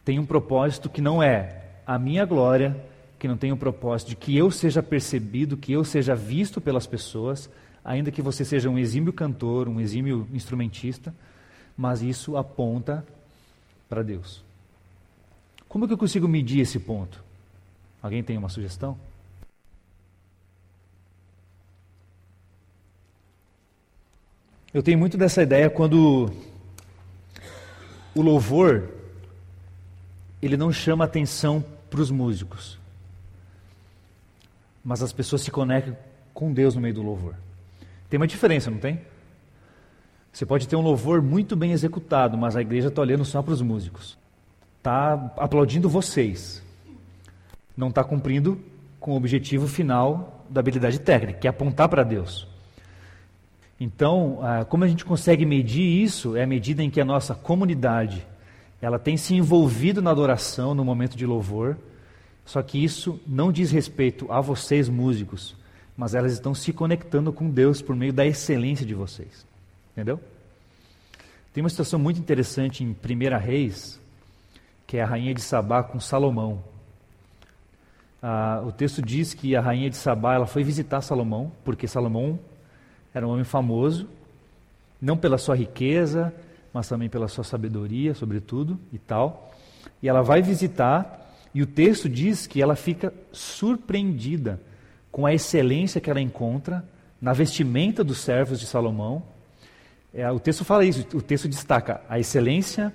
tem um propósito que não é a minha glória, que não tem o um propósito de que eu seja percebido, que eu seja visto pelas pessoas, ainda que você seja um exímio cantor, um exímio instrumentista, mas isso aponta para Deus. Como que eu consigo medir esse ponto? Alguém tem uma sugestão? Eu tenho muito dessa ideia quando o louvor ele não chama atenção para os músicos, mas as pessoas se conectam com Deus no meio do louvor. Tem uma diferença, não tem? Você pode ter um louvor muito bem executado, mas a igreja está olhando só para os músicos está aplaudindo vocês, não está cumprindo com o objetivo final da habilidade técnica, que é apontar para Deus. Então, ah, como a gente consegue medir isso? É a medida em que a nossa comunidade ela tem se envolvido na adoração no momento de louvor, só que isso não diz respeito a vocês músicos, mas elas estão se conectando com Deus por meio da excelência de vocês. Entendeu? Tem uma situação muito interessante em 1 Reis, que é a rainha de Sabá com Salomão. Ah, o texto diz que a rainha de Sabá ela foi visitar Salomão, porque Salomão era um homem famoso, não pela sua riqueza, mas também pela sua sabedoria, sobretudo, e tal. E ela vai visitar, e o texto diz que ela fica surpreendida com a excelência que ela encontra na vestimenta dos servos de Salomão. É, o texto fala isso, o texto destaca a excelência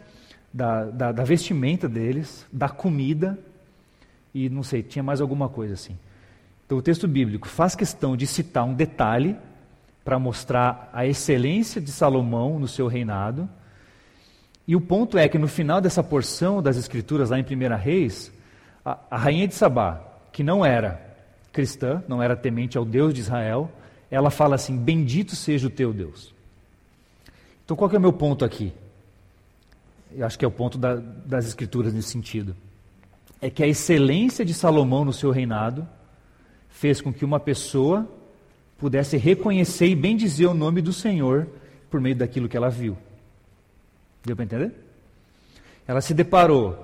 da, da, da vestimenta deles, da comida e não sei, tinha mais alguma coisa assim. Então o texto bíblico faz questão de citar um detalhe para mostrar a excelência de Salomão no seu reinado. E o ponto é que no final dessa porção das escrituras, lá em 1 Reis, a, a rainha de Sabá, que não era cristã, não era temente ao Deus de Israel, ela fala assim: Bendito seja o teu Deus. Então qual é o meu ponto aqui? Eu acho que é o ponto da, das escrituras nesse sentido, é que a excelência de Salomão no seu reinado fez com que uma pessoa pudesse reconhecer e bem dizer o nome do Senhor por meio daquilo que ela viu. Deu para entender? Ela se deparou,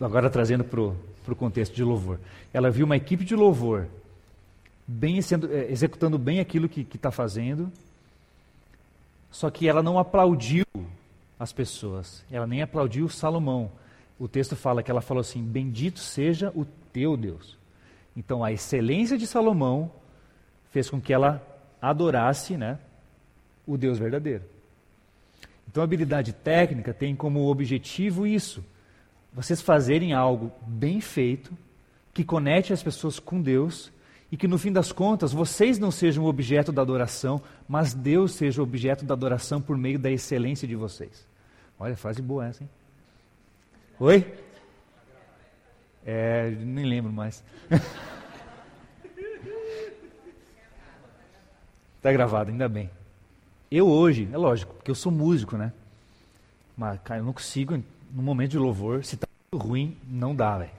agora trazendo para o contexto de louvor, ela viu uma equipe de louvor bem sendo, é, executando bem aquilo que está fazendo, só que ela não aplaudiu as pessoas. Ela nem aplaudiu Salomão. O texto fala que ela falou assim: Bendito seja o teu Deus. Então a excelência de Salomão fez com que ela adorasse né, o Deus verdadeiro. Então a habilidade técnica tem como objetivo isso: vocês fazerem algo bem feito, que conecte as pessoas com Deus e que no fim das contas vocês não sejam o objeto da adoração, mas Deus seja o objeto da adoração por meio da excelência de vocês. Olha, frase boa essa, hein? Oi? É, nem lembro mais. Está gravado, ainda bem. Eu hoje, é lógico, porque eu sou músico, né? Mas, cara, eu não consigo, no momento de louvor, se está muito ruim, não dá, velho.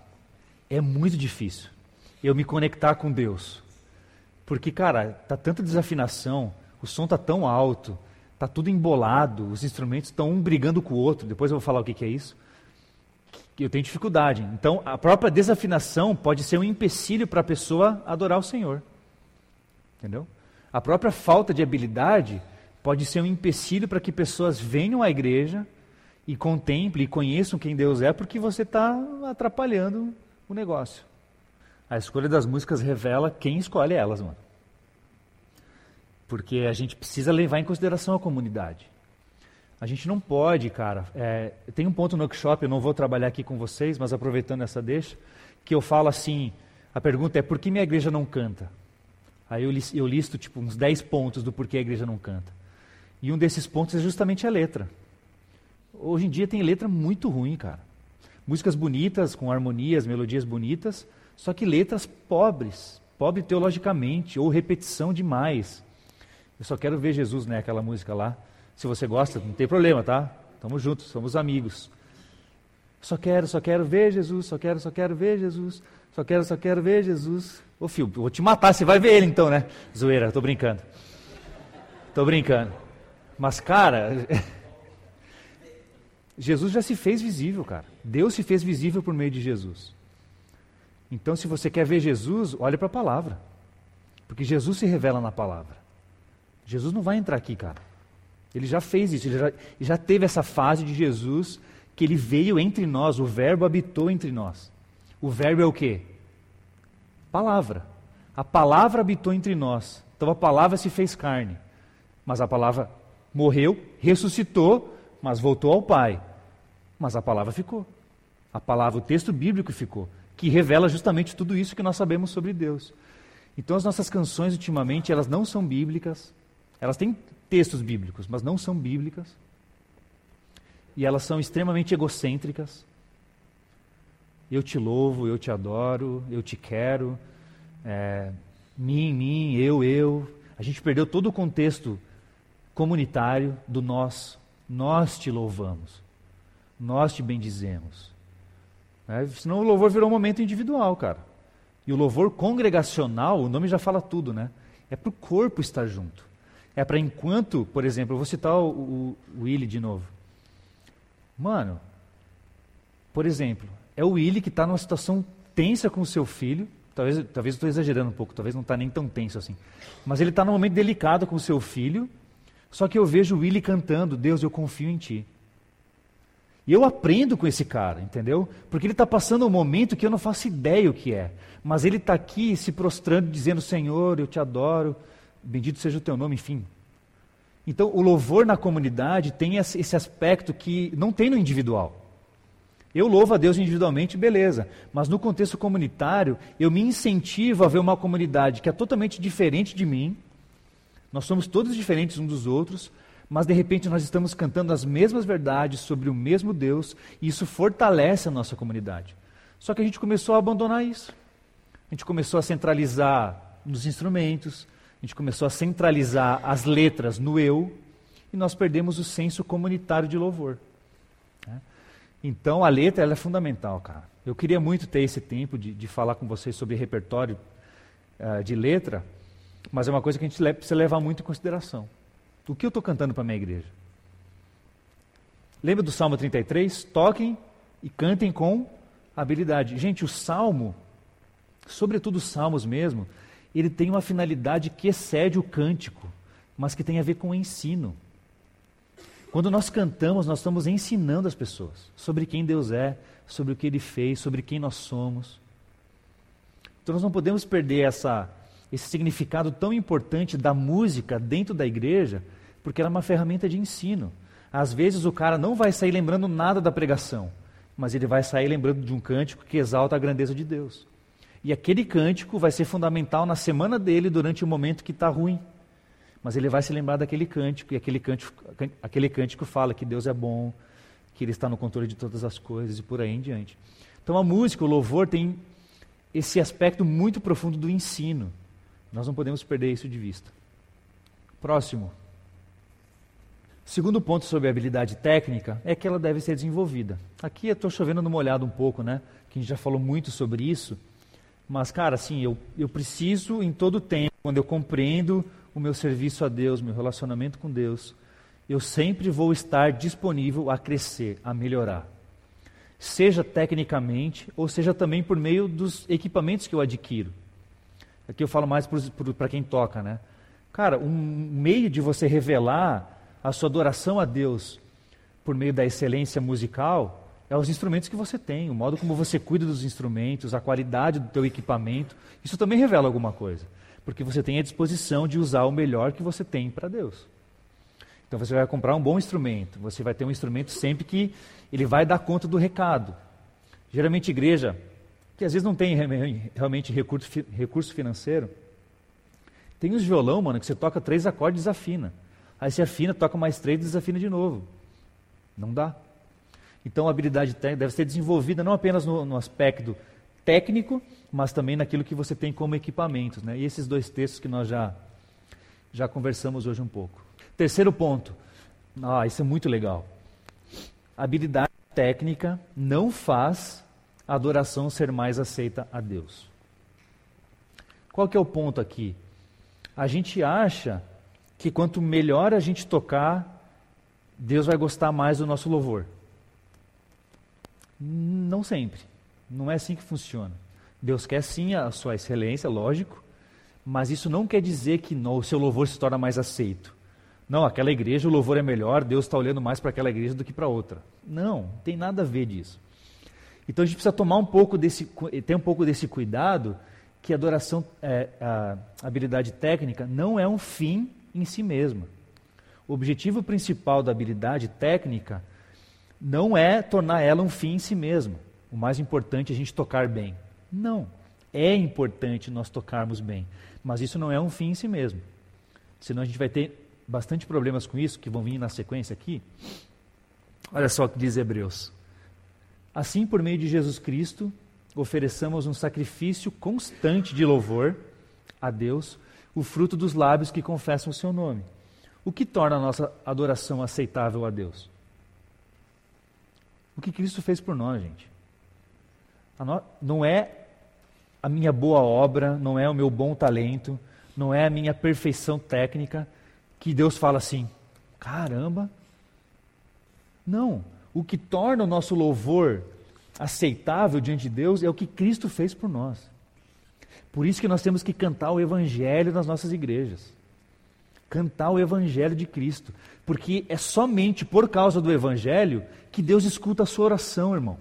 É muito difícil eu me conectar com Deus. Porque, cara, tá tanta desafinação, o som tá tão alto, Está tudo embolado, os instrumentos estão um brigando com o outro. Depois eu vou falar o que, que é isso. Eu tenho dificuldade. Então, a própria desafinação pode ser um empecilho para a pessoa adorar o Senhor. Entendeu? A própria falta de habilidade pode ser um empecilho para que pessoas venham à igreja e contemplem e conheçam quem Deus é, porque você está atrapalhando o negócio. A escolha das músicas revela quem escolhe elas, mano. Porque a gente precisa levar em consideração a comunidade. A gente não pode, cara. É, tem um ponto no workshop, eu não vou trabalhar aqui com vocês, mas aproveitando essa deixa, que eu falo assim: a pergunta é por que minha igreja não canta? Aí eu, eu listo tipo uns 10 pontos do porquê a igreja não canta. E um desses pontos é justamente a letra. Hoje em dia tem letra muito ruim, cara. Músicas bonitas, com harmonias, melodias bonitas, só que letras pobres, pobre teologicamente, ou repetição demais. Eu só quero ver Jesus, né? Aquela música lá. Se você gosta, não tem problema, tá? Estamos juntos, somos amigos. Só quero, só quero ver Jesus, só quero, só quero ver Jesus, só quero, só quero ver Jesus. Ô filho, vou te matar, você vai ver ele então, né? Zoeira, tô brincando. Tô brincando. Mas, cara, Jesus já se fez visível, cara. Deus se fez visível por meio de Jesus. Então, se você quer ver Jesus, olhe para a palavra. Porque Jesus se revela na palavra. Jesus não vai entrar aqui, cara. Ele já fez isso, ele já, já teve essa fase de Jesus que ele veio entre nós, o Verbo habitou entre nós. O Verbo é o quê? Palavra. A palavra habitou entre nós. Então a palavra se fez carne. Mas a palavra morreu, ressuscitou, mas voltou ao Pai. Mas a palavra ficou. A palavra, o texto bíblico ficou, que revela justamente tudo isso que nós sabemos sobre Deus. Então as nossas canções ultimamente, elas não são bíblicas. Elas têm textos bíblicos, mas não são bíblicas. E elas são extremamente egocêntricas. Eu te louvo, eu te adoro, eu te quero. É, mim, mim, eu, eu. A gente perdeu todo o contexto comunitário do nós. Nós te louvamos. Nós te bendizemos. É, senão o louvor virou um momento individual, cara. E o louvor congregacional, o nome já fala tudo, né? É para o corpo estar junto. É para enquanto, por exemplo, eu vou citar o, o, Willy de novo. Mano, por exemplo, é o Willy que está numa situação tensa com o seu filho. Talvez, talvez estou exagerando um pouco, talvez não está nem tão tenso assim. Mas ele está num momento delicado com o seu filho. Só que eu vejo o Willy cantando: Deus, eu confio em Ti. E eu aprendo com esse cara, entendeu? Porque ele está passando um momento que eu não faço ideia o que é. Mas ele está aqui se prostrando, dizendo: Senhor, eu te adoro, bendito seja o teu nome, enfim. Então, o louvor na comunidade tem esse aspecto que não tem no individual. Eu louvo a Deus individualmente, beleza, mas no contexto comunitário, eu me incentivo a ver uma comunidade que é totalmente diferente de mim. Nós somos todos diferentes uns dos outros, mas de repente nós estamos cantando as mesmas verdades sobre o mesmo Deus, e isso fortalece a nossa comunidade. Só que a gente começou a abandonar isso. A gente começou a centralizar nos instrumentos, a gente começou a centralizar as letras no eu, e nós perdemos o senso comunitário de louvor. Né? Então a letra é fundamental, cara. Eu queria muito ter esse tempo de, de falar com vocês sobre repertório uh, de letra, mas é uma coisa que a gente precisa levar muito em consideração. O que eu estou cantando para a minha igreja? Lembra do Salmo 33? Toquem e cantem com habilidade. Gente, o Salmo, sobretudo os Salmos mesmo, ele tem uma finalidade que excede o cântico, mas que tem a ver com o ensino. Quando nós cantamos, nós estamos ensinando as pessoas sobre quem Deus é, sobre o que Ele fez, sobre quem nós somos. Então nós não podemos perder essa, esse significado tão importante da música dentro da igreja, porque ela é uma ferramenta de ensino. Às vezes o cara não vai sair lembrando nada da pregação, mas ele vai sair lembrando de um cântico que exalta a grandeza de Deus. E aquele cântico vai ser fundamental na semana dele durante o momento que está ruim. Mas ele vai se lembrar daquele cântico, e aquele cântico, aquele cântico fala que Deus é bom, que Ele está no controle de todas as coisas e por aí em diante. Então a música, o louvor, tem esse aspecto muito profundo do ensino. Nós não podemos perder isso de vista. Próximo. Segundo ponto sobre a habilidade técnica é que ela deve ser desenvolvida. Aqui eu estou chovendo no molhado um pouco, né? Que a gente já falou muito sobre isso. Mas, cara, assim, eu, eu preciso em todo tempo, quando eu compreendo o meu serviço a Deus, meu relacionamento com Deus, eu sempre vou estar disponível a crescer, a melhorar. Seja tecnicamente, ou seja também por meio dos equipamentos que eu adquiro. Aqui eu falo mais para quem toca, né? Cara, um meio de você revelar a sua adoração a Deus por meio da excelência musical é os instrumentos que você tem, o modo como você cuida dos instrumentos, a qualidade do teu equipamento. Isso também revela alguma coisa, porque você tem a disposição de usar o melhor que você tem para Deus. Então você vai comprar um bom instrumento, você vai ter um instrumento sempre que ele vai dar conta do recado. Geralmente igreja, que às vezes não tem realmente recurso, recurso financeiro, tem os violão, mano, que você toca três acordes e desafina. Aí você afina, toca mais três e desafina de novo. Não dá. Então, a habilidade técnica deve ser desenvolvida não apenas no, no aspecto técnico, mas também naquilo que você tem como equipamentos. Né? E esses dois textos que nós já, já conversamos hoje um pouco. Terceiro ponto. Ah, isso é muito legal. Habilidade técnica não faz a adoração ser mais aceita a Deus. Qual que é o ponto aqui? A gente acha que quanto melhor a gente tocar, Deus vai gostar mais do nosso louvor. Não sempre. Não é assim que funciona. Deus quer sim a sua excelência, lógico, mas isso não quer dizer que o seu louvor se torna mais aceito. Não, aquela igreja o louvor é melhor, Deus está olhando mais para aquela igreja do que para outra. Não, não tem nada a ver disso. Então a gente precisa tomar um pouco desse, ter um pouco desse cuidado que a adoração, é, a habilidade técnica não é um fim em si mesma. O objetivo principal da habilidade técnica não é tornar ela um fim em si mesma. O mais importante é a gente tocar bem. Não. É importante nós tocarmos bem, mas isso não é um fim em si mesmo. Senão a gente vai ter bastante problemas com isso, que vão vir na sequência aqui. Olha só o que diz Hebreus. Assim, por meio de Jesus Cristo, ofereçamos um sacrifício constante de louvor a Deus, o fruto dos lábios que confessam o seu nome. O que torna a nossa adoração aceitável a Deus? O que Cristo fez por nós, gente. Não é a minha boa obra, não é o meu bom talento, não é a minha perfeição técnica que Deus fala assim: caramba. Não. O que torna o nosso louvor aceitável diante de Deus é o que Cristo fez por nós. Por isso que nós temos que cantar o Evangelho nas nossas igrejas. Cantar o Evangelho de Cristo. Porque é somente por causa do Evangelho que Deus escuta a sua oração, irmão.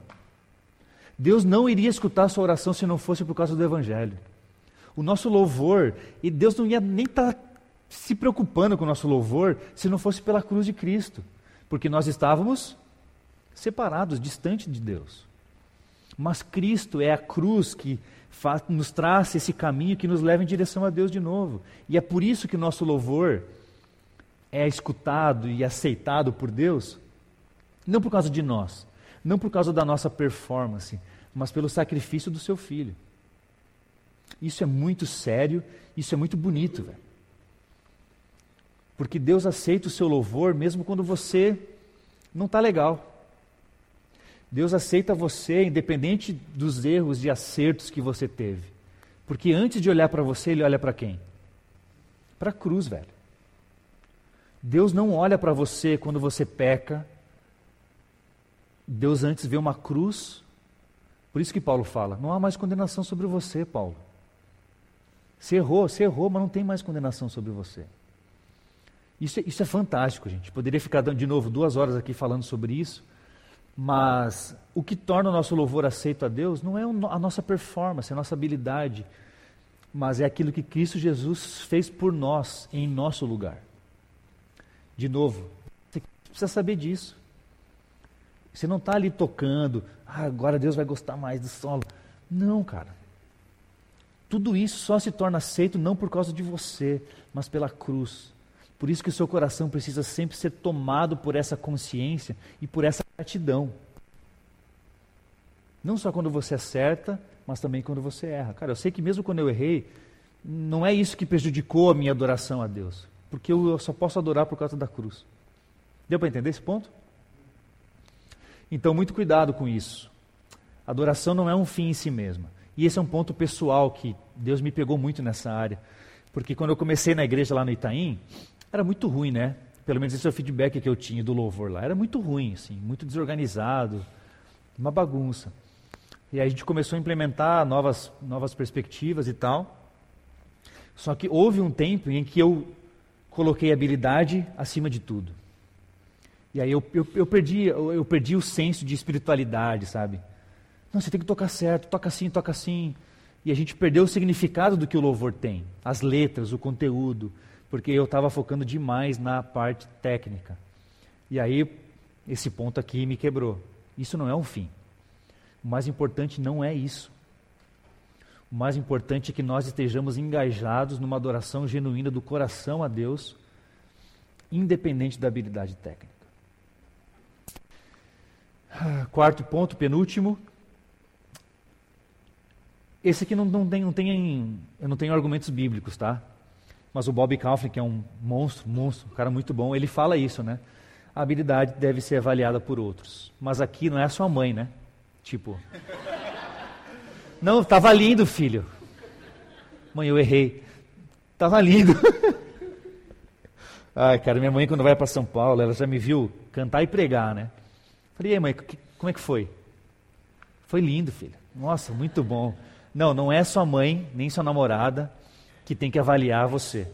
Deus não iria escutar a sua oração se não fosse por causa do Evangelho. O nosso louvor, e Deus não ia nem estar tá se preocupando com o nosso louvor se não fosse pela cruz de Cristo. Porque nós estávamos separados, distantes de Deus. Mas Cristo é a cruz que faz, nos traz esse caminho que nos leva em direção a Deus de novo. E é por isso que nosso louvor é escutado e aceitado por Deus, não por causa de nós, não por causa da nossa performance, mas pelo sacrifício do seu filho. Isso é muito sério, isso é muito bonito, velho. Porque Deus aceita o seu louvor mesmo quando você não está legal. Deus aceita você independente dos erros e acertos que você teve. Porque antes de olhar para você, Ele olha para quem? Para a cruz, velho. Deus não olha para você quando você peca. Deus antes vê uma cruz. Por isso que Paulo fala: não há mais condenação sobre você, Paulo. Você errou, você errou, mas não tem mais condenação sobre você. Isso é, isso é fantástico, gente. Poderia ficar de novo duas horas aqui falando sobre isso. Mas o que torna o nosso louvor aceito a Deus não é a nossa performance, a nossa habilidade, mas é aquilo que Cristo Jesus fez por nós, em nosso lugar. De novo, você precisa saber disso. Você não está ali tocando, ah, agora Deus vai gostar mais do solo. Não, cara. Tudo isso só se torna aceito não por causa de você, mas pela cruz. Por isso que o seu coração precisa sempre ser tomado por essa consciência e por essa gratidão. Não só quando você acerta, mas também quando você erra. Cara, eu sei que mesmo quando eu errei, não é isso que prejudicou a minha adoração a Deus. Porque eu só posso adorar por causa da cruz. Deu para entender esse ponto? Então, muito cuidado com isso. Adoração não é um fim em si mesma. E esse é um ponto pessoal que Deus me pegou muito nessa área. Porque quando eu comecei na igreja lá no Itaim, era muito ruim, né? Pelo menos esse é o feedback que eu tinha do louvor lá. Era muito ruim, assim, muito desorganizado, uma bagunça. E aí a gente começou a implementar novas, novas perspectivas e tal. Só que houve um tempo em que eu coloquei habilidade acima de tudo. E aí eu, eu, eu, perdi, eu, eu perdi o senso de espiritualidade, sabe? Não, você tem que tocar certo, toca assim, toca assim. E a gente perdeu o significado do que o louvor tem, as letras, o conteúdo porque eu estava focando demais na parte técnica. E aí, esse ponto aqui me quebrou. Isso não é um fim. O mais importante não é isso. O mais importante é que nós estejamos engajados numa adoração genuína do coração a Deus, independente da habilidade técnica. Quarto ponto, penúltimo. Esse aqui não, não, tem, não tem, eu não tenho argumentos bíblicos, tá? Mas o Bob Kaufman, que é um monstro, monstro, um cara muito bom, ele fala isso, né? a habilidade deve ser avaliada por outros. Mas aqui não é a sua mãe, né? Tipo. Não, estava lindo, filho. Mãe, eu errei. Estava lindo. Ai, cara, minha mãe quando vai para São Paulo, ela já me viu cantar e pregar, né? Falei, mãe, como é que foi? Foi lindo, filho. Nossa, muito bom. Não, não é sua mãe, nem sua namorada que tem que avaliar você.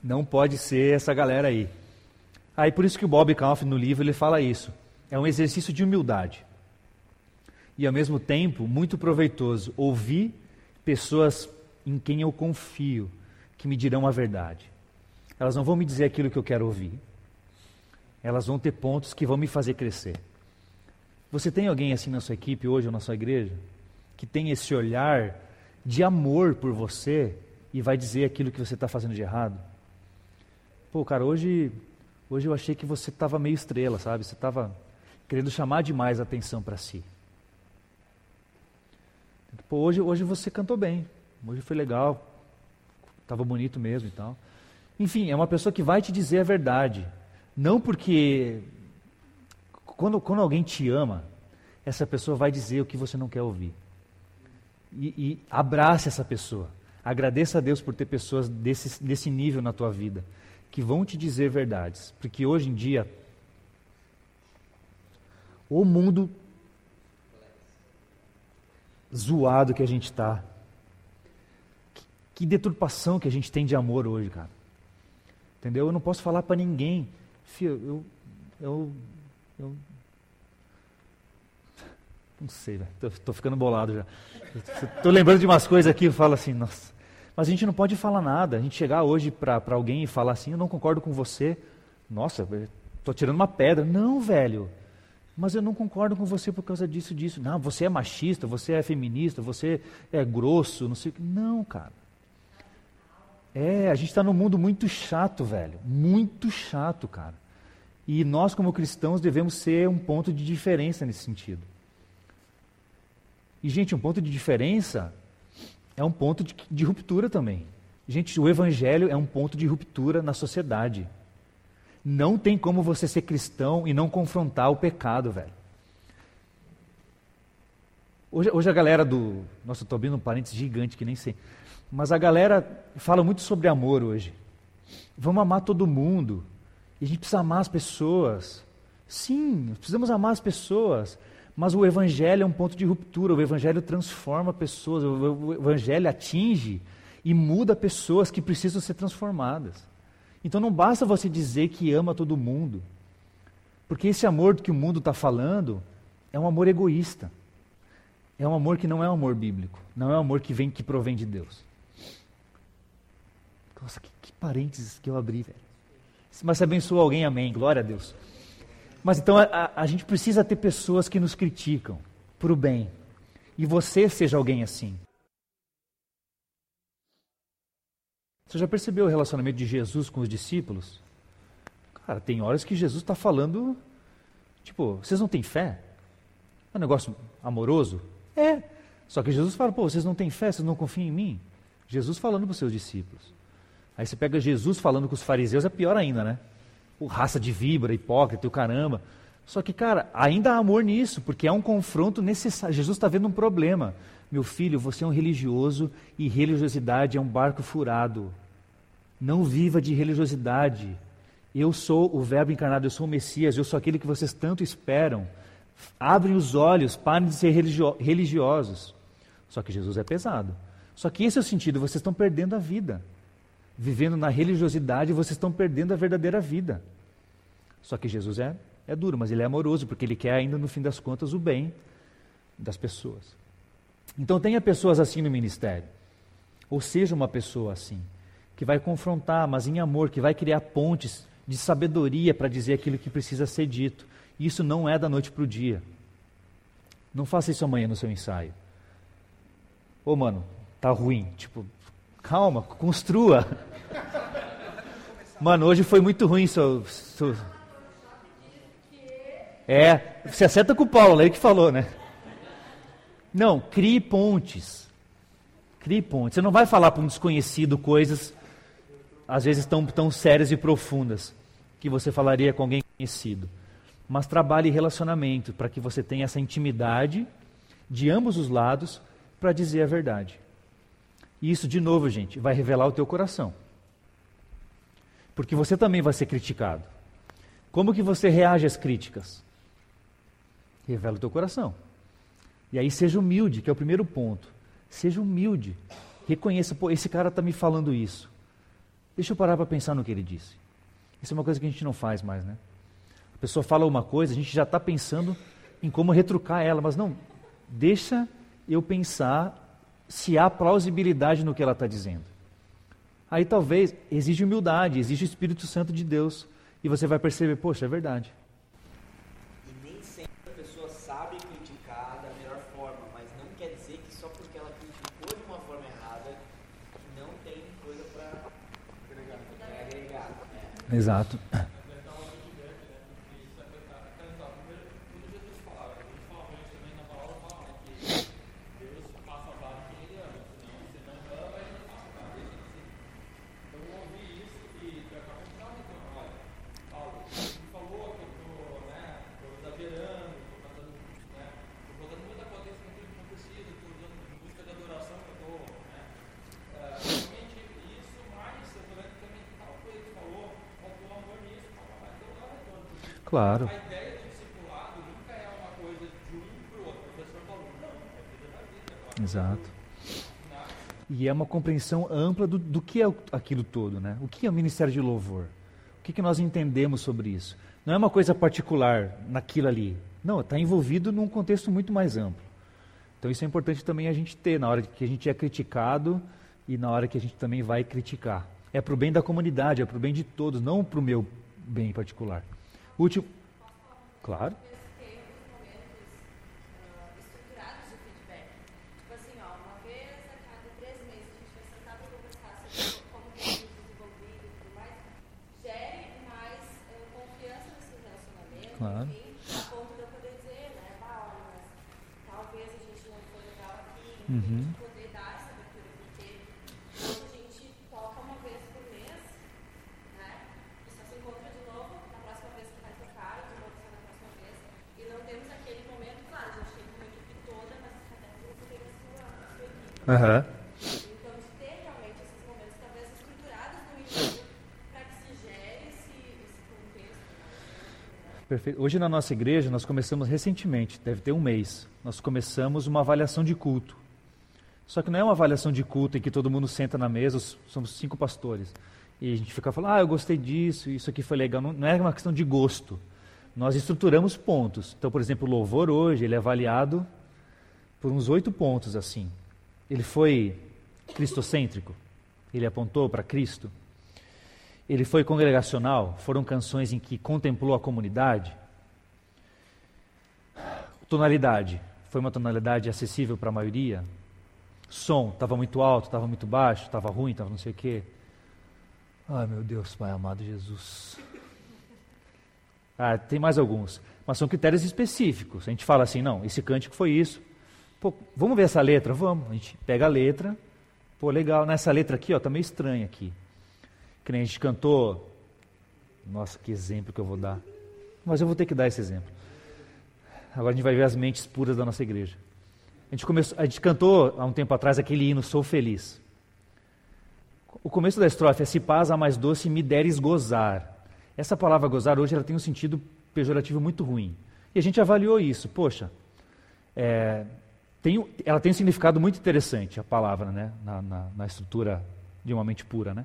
Não pode ser essa galera aí. Aí por isso que o Bob Kaufman no livro ele fala isso. É um exercício de humildade. E ao mesmo tempo muito proveitoso ouvir pessoas em quem eu confio, que me dirão a verdade. Elas não vão me dizer aquilo que eu quero ouvir. Elas vão ter pontos que vão me fazer crescer. Você tem alguém assim na sua equipe hoje ou na sua igreja que tem esse olhar de amor por você e vai dizer aquilo que você está fazendo de errado? Pô, cara, hoje, hoje eu achei que você estava meio estrela, sabe? Você estava querendo chamar demais a atenção para si. Pô, hoje, hoje você cantou bem, hoje foi legal, estava bonito mesmo e tal. Enfim, é uma pessoa que vai te dizer a verdade. Não porque. Quando, quando alguém te ama, essa pessoa vai dizer o que você não quer ouvir. E, e abrace essa pessoa. Agradeça a Deus por ter pessoas desse, desse nível na tua vida, que vão te dizer verdades. Porque hoje em dia, o mundo zoado que a gente está, que, que deturpação que a gente tem de amor hoje, cara. Entendeu? Eu não posso falar para ninguém. Filho, eu, eu, eu. Não sei, tô, ficando bolado já. Estou lembrando de umas coisas aqui e falo assim, nossa. Mas a gente não pode falar nada. A gente chegar hoje para alguém e falar assim, eu não concordo com você. Nossa, estou tirando uma pedra. Não, velho. Mas eu não concordo com você por causa disso, disso. Não, você é machista, você é feminista, você é grosso, não sei o que. Não, cara. É, a gente está num mundo muito chato, velho. Muito chato, cara. E nós, como cristãos, devemos ser um ponto de diferença nesse sentido. E, gente, um ponto de diferença é um ponto de, de ruptura também. Gente, o Evangelho é um ponto de ruptura na sociedade. Não tem como você ser cristão e não confrontar o pecado, velho. Hoje, hoje a galera do. Nossa, estou abrindo um parênteses gigante que nem sei. Mas a galera fala muito sobre amor hoje. Vamos amar todo mundo. E a gente precisa amar as pessoas. Sim, precisamos amar as pessoas. Mas o Evangelho é um ponto de ruptura. O Evangelho transforma pessoas. O Evangelho atinge e muda pessoas que precisam ser transformadas. Então não basta você dizer que ama todo mundo. Porque esse amor que o mundo está falando é um amor egoísta. É um amor que não é um amor bíblico. Não é um amor que vem, que provém de Deus. Nossa, que, que parênteses que eu abri, velho. Mas se abençoou alguém, amém. Glória a Deus. Mas então a, a, a gente precisa ter pessoas que nos criticam para o bem. E você seja alguém assim. Você já percebeu o relacionamento de Jesus com os discípulos? Cara, tem horas que Jesus está falando, tipo, vocês não têm fé? É um negócio amoroso? É. Só que Jesus fala, pô, vocês não têm fé, vocês não confiam em mim? Jesus falando para os seus discípulos. Aí você pega Jesus falando com os fariseus, é pior ainda, né? O raça de víbora, hipócrita, o caramba. Só que, cara, ainda há amor nisso, porque é um confronto necessário. Jesus está vendo um problema. Meu filho, você é um religioso e religiosidade é um barco furado. Não viva de religiosidade. Eu sou o Verbo encarnado, eu sou o Messias, eu sou aquele que vocês tanto esperam. Abrem os olhos, parem de ser religio religiosos. Só que Jesus é pesado. Só que esse é o sentido, vocês estão perdendo a vida vivendo na religiosidade, vocês estão perdendo a verdadeira vida. Só que Jesus é, é duro, mas ele é amoroso, porque ele quer ainda, no fim das contas, o bem das pessoas. Então tenha pessoas assim no ministério. Ou seja, uma pessoa assim, que vai confrontar, mas em amor, que vai criar pontes de sabedoria para dizer aquilo que precisa ser dito. Isso não é da noite para o dia. Não faça isso amanhã no seu ensaio. Ô, mano, tá ruim. Tipo, calma, construa. Mano, hoje foi muito ruim seu, seu... É, você acerta com o Paulo, ele que falou, né? Não, crie pontes. Crie pontes. Você não vai falar para um desconhecido coisas, às vezes, tão, tão sérias e profundas, que você falaria com alguém conhecido. Mas trabalhe relacionamento, para que você tenha essa intimidade de ambos os lados para dizer a verdade. E isso, de novo, gente, vai revelar o teu coração. Porque você também vai ser criticado. Como que você reage às críticas? Revela o teu coração. E aí seja humilde, que é o primeiro ponto. Seja humilde. Reconheça, pô, esse cara está me falando isso. Deixa eu parar para pensar no que ele disse. Isso é uma coisa que a gente não faz mais, né? A pessoa fala uma coisa, a gente já está pensando em como retrucar ela, mas não, deixa eu pensar se há plausibilidade no que ela está dizendo. Aí talvez exige humildade, exige o Espírito Santo de Deus, e você vai perceber, poxa, é verdade. E nem sempre a pessoa sabe criticar da melhor forma, mas não quer dizer que só porque ela criticou de uma forma errada, que não tem coisa para agregar. É. Exato. Claro. A ideia do discipulado nunca é uma coisa de um para o outro. O professor falou, não, é vida da vida. Exato. E é uma compreensão ampla do, do que é aquilo todo, né? O que é o ministério de louvor? O que, que nós entendemos sobre isso? Não é uma coisa particular naquilo ali. Não, está envolvido num contexto muito mais amplo. Então isso é importante também a gente ter na hora que a gente é criticado e na hora que a gente também vai criticar. É para o bem da comunidade, é para o bem de todos, não para o meu bem particular. Último. Claro. a ponto de eu poder dizer, né, olha, mas talvez a gente não foi legal aqui, uhum. poder dar essa abertura, porque quando a gente toca uma vez por mês, né, e só se encontra de novo na próxima vez que vai tocar, de novo só na próxima vez, e não temos aquele momento, claro, a gente tem uma equipe toda, mas até você tem a sua, a sua equipe. Uhum. Perfeito. Hoje na nossa igreja nós começamos recentemente, deve ter um mês, nós começamos uma avaliação de culto. Só que não é uma avaliação de culto em que todo mundo senta na mesa, somos cinco pastores, e a gente fica falando, ah, eu gostei disso, isso aqui foi legal. Não, não é uma questão de gosto. Nós estruturamos pontos. Então, por exemplo, o louvor hoje, ele é avaliado por uns oito pontos assim. Ele foi cristocêntrico, ele apontou para Cristo, ele foi congregacional? Foram canções em que contemplou a comunidade? Tonalidade. Foi uma tonalidade acessível para a maioria? Som, estava muito alto, estava muito baixo, estava ruim, estava não sei o quê. Ai meu Deus, Pai amado Jesus. Ah, tem mais alguns, mas são critérios específicos. A gente fala assim, não, esse cântico foi isso. Pô, vamos ver essa letra? Vamos. A gente pega a letra. Pô, legal, nessa letra aqui, ó, tá meio estranha aqui. Que nem a gente cantou. Nossa, que exemplo que eu vou dar. Mas eu vou ter que dar esse exemplo. Agora a gente vai ver as mentes puras da nossa igreja. A gente, começou, a gente cantou há um tempo atrás aquele hino Sou Feliz. O começo da estrofe é Se paz a mais doce me deres gozar. Essa palavra gozar hoje ela tem um sentido pejorativo muito ruim. E a gente avaliou isso. Poxa, é, tem, ela tem um significado muito interessante, a palavra, né? na, na, na estrutura de uma mente pura. Né?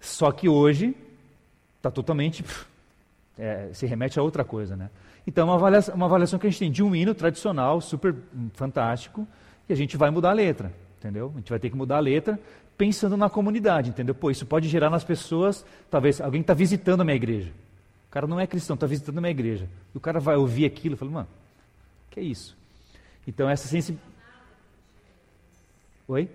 Só que hoje está totalmente. É, se remete a outra coisa, né? Então, uma avaliação, uma avaliação que a gente tem de um hino tradicional, super fantástico, e a gente vai mudar a letra, entendeu? A gente vai ter que mudar a letra pensando na comunidade, entendeu? Pô, isso pode gerar nas pessoas, talvez, alguém está visitando a minha igreja. O cara não é cristão, está visitando a minha igreja. E o cara vai ouvir aquilo e fala, mano, que é isso? Então, essa sensibilidade. Oi?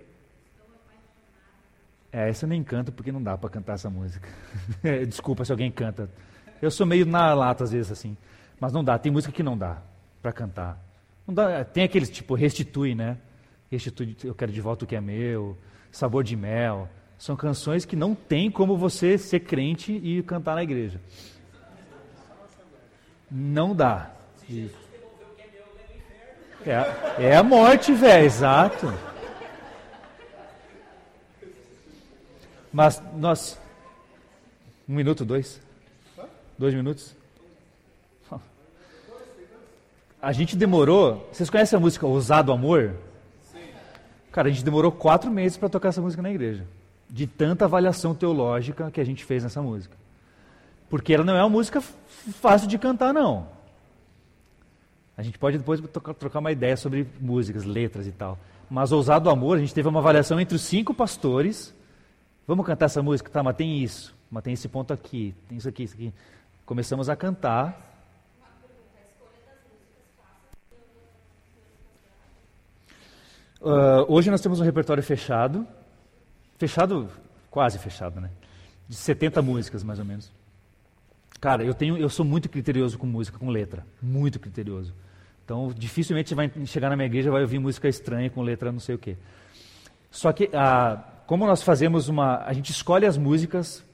É, essa eu nem canto porque não dá para cantar essa música. Desculpa se alguém canta. Eu sou meio na lata às vezes assim. Mas não dá, tem música que não dá para cantar. Dá, tem aqueles tipo restitui, né? Restitui, eu quero de volta o que é meu, sabor de mel. São canções que não tem como você ser crente e cantar na igreja. Não dá. É, é a morte, velho, exato. Mas nós. Um minuto, dois? Dois minutos? A gente demorou. Vocês conhecem a música Ousado Amor? Cara, a gente demorou quatro meses para tocar essa música na igreja. De tanta avaliação teológica que a gente fez nessa música. Porque ela não é uma música fácil de cantar, não. A gente pode depois trocar uma ideia sobre músicas, letras e tal. Mas Ousado Amor, a gente teve uma avaliação entre os cinco pastores. Vamos cantar essa música? Tá, mas tem isso. Mas tem esse ponto aqui, tem isso aqui, isso aqui. Começamos a cantar. Uh, hoje nós temos um repertório fechado. Fechado, quase fechado, né? De 70 músicas, mais ou menos. Cara, eu, tenho, eu sou muito criterioso com música, com letra. Muito criterioso. Então, dificilmente vai chegar na minha igreja e vai ouvir música estranha com letra não sei o quê. Só que, ah, como nós fazemos uma. A gente escolhe as músicas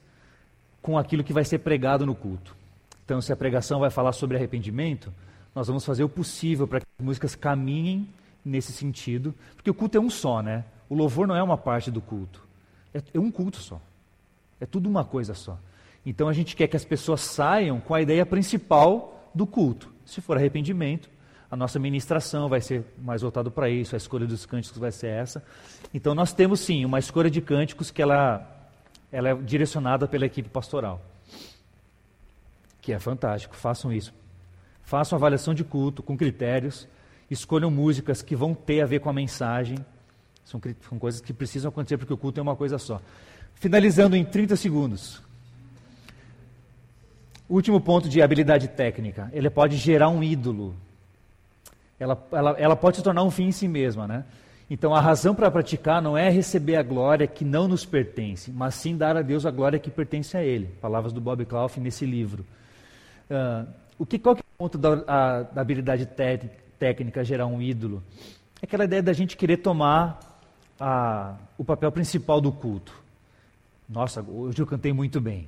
com aquilo que vai ser pregado no culto. Então, se a pregação vai falar sobre arrependimento, nós vamos fazer o possível para que as músicas caminhem nesse sentido, porque o culto é um só, né? O louvor não é uma parte do culto, é, é um culto só. É tudo uma coisa só. Então a gente quer que as pessoas saiam com a ideia principal do culto. Se for arrependimento, a nossa ministração vai ser mais voltado para isso, a escolha dos cânticos vai ser essa. Então nós temos sim uma escolha de cânticos que ela, ela é direcionada pela equipe pastoral. Que é fantástico, façam isso. Façam avaliação de culto com critérios, escolham músicas que vão ter a ver com a mensagem. São, são coisas que precisam acontecer porque o culto é uma coisa só. Finalizando em 30 segundos. Último ponto de habilidade técnica. Ele pode gerar um ídolo. Ela, ela, ela pode se tornar um fim em si mesma, né? Então a razão para praticar não é receber a glória que não nos pertence, mas sim dar a Deus a glória que pertence a Ele. Palavras do Bob Clough nesse livro. Uh, o que, qual que é o ponto da, a, da habilidade técnica gerar um ídolo? É aquela ideia da gente querer tomar a, o papel principal do culto. Nossa, hoje eu cantei muito bem.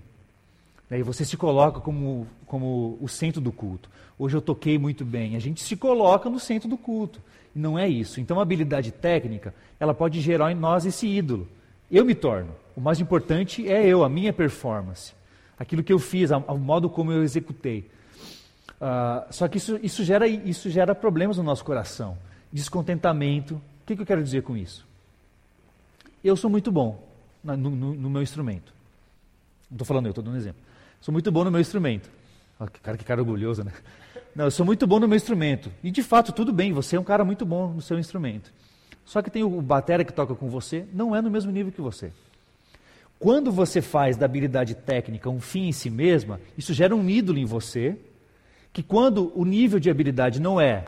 Né, e você se coloca como, como o centro do culto. Hoje eu toquei muito bem. A gente se coloca no centro do culto. E não é isso. Então a habilidade técnica, ela pode gerar em nós esse ídolo. Eu me torno. O mais importante é eu, a minha performance. Aquilo que eu fiz, o modo como eu executei. Uh, só que isso, isso, gera, isso gera problemas no nosso coração. Descontentamento. O que, que eu quero dizer com isso? Eu sou muito bom no, no, no meu instrumento. Não estou falando eu, estou dando um exemplo. Sou muito bom no meu instrumento. Oh, que cara, que cara orgulhoso, né? Não, eu sou muito bom no meu instrumento. E de fato, tudo bem, você é um cara muito bom no seu instrumento. Só que tem o batera que toca com você, não é no mesmo nível que você. Quando você faz da habilidade técnica um fim em si mesma, isso gera um ídolo em você, que quando o nível de habilidade não é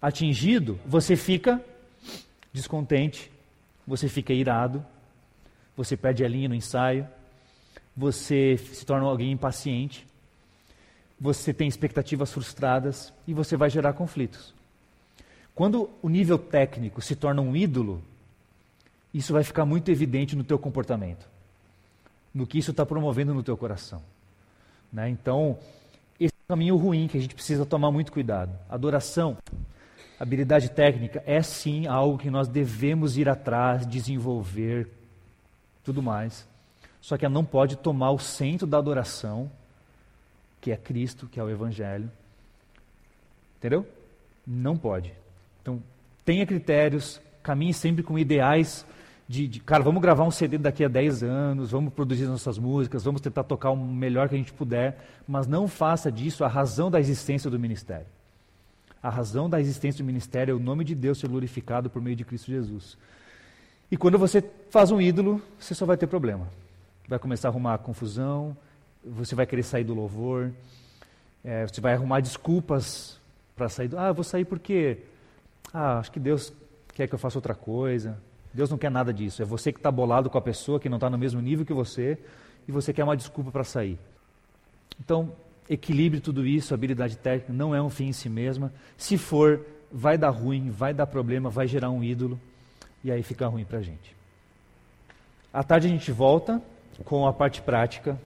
atingido, você fica descontente, você fica irado, você perde a linha no ensaio, você se torna alguém impaciente, você tem expectativas frustradas e você vai gerar conflitos. Quando o nível técnico se torna um ídolo, isso vai ficar muito evidente no teu comportamento, no que isso está promovendo no teu coração. Né? Então, esse é um caminho ruim que a gente precisa tomar muito cuidado. Adoração, habilidade técnica, é sim algo que nós devemos ir atrás, desenvolver, tudo mais. Só que ela não pode tomar o centro da adoração, que é Cristo, que é o Evangelho. Entendeu? Não pode. Então, tenha critérios, caminhe sempre com ideais de, de, cara, vamos gravar um CD daqui a 10 anos, vamos produzir nossas músicas, vamos tentar tocar o melhor que a gente puder, mas não faça disso a razão da existência do ministério. A razão da existência do ministério é o nome de Deus ser glorificado por meio de Cristo Jesus. E quando você faz um ídolo, você só vai ter problema vai começar a arrumar confusão, você vai querer sair do louvor, é, você vai arrumar desculpas para sair do. Ah, vou sair porque. Ah, acho que Deus quer que eu faça outra coisa. Deus não quer nada disso. É você que está bolado com a pessoa que não está no mesmo nível que você e você quer uma desculpa para sair. Então, equilibre tudo isso, habilidade técnica não é um fim em si mesma, se for vai dar ruim, vai dar problema, vai gerar um ídolo, e aí fica ruim para a gente. À tarde a gente volta com a parte prática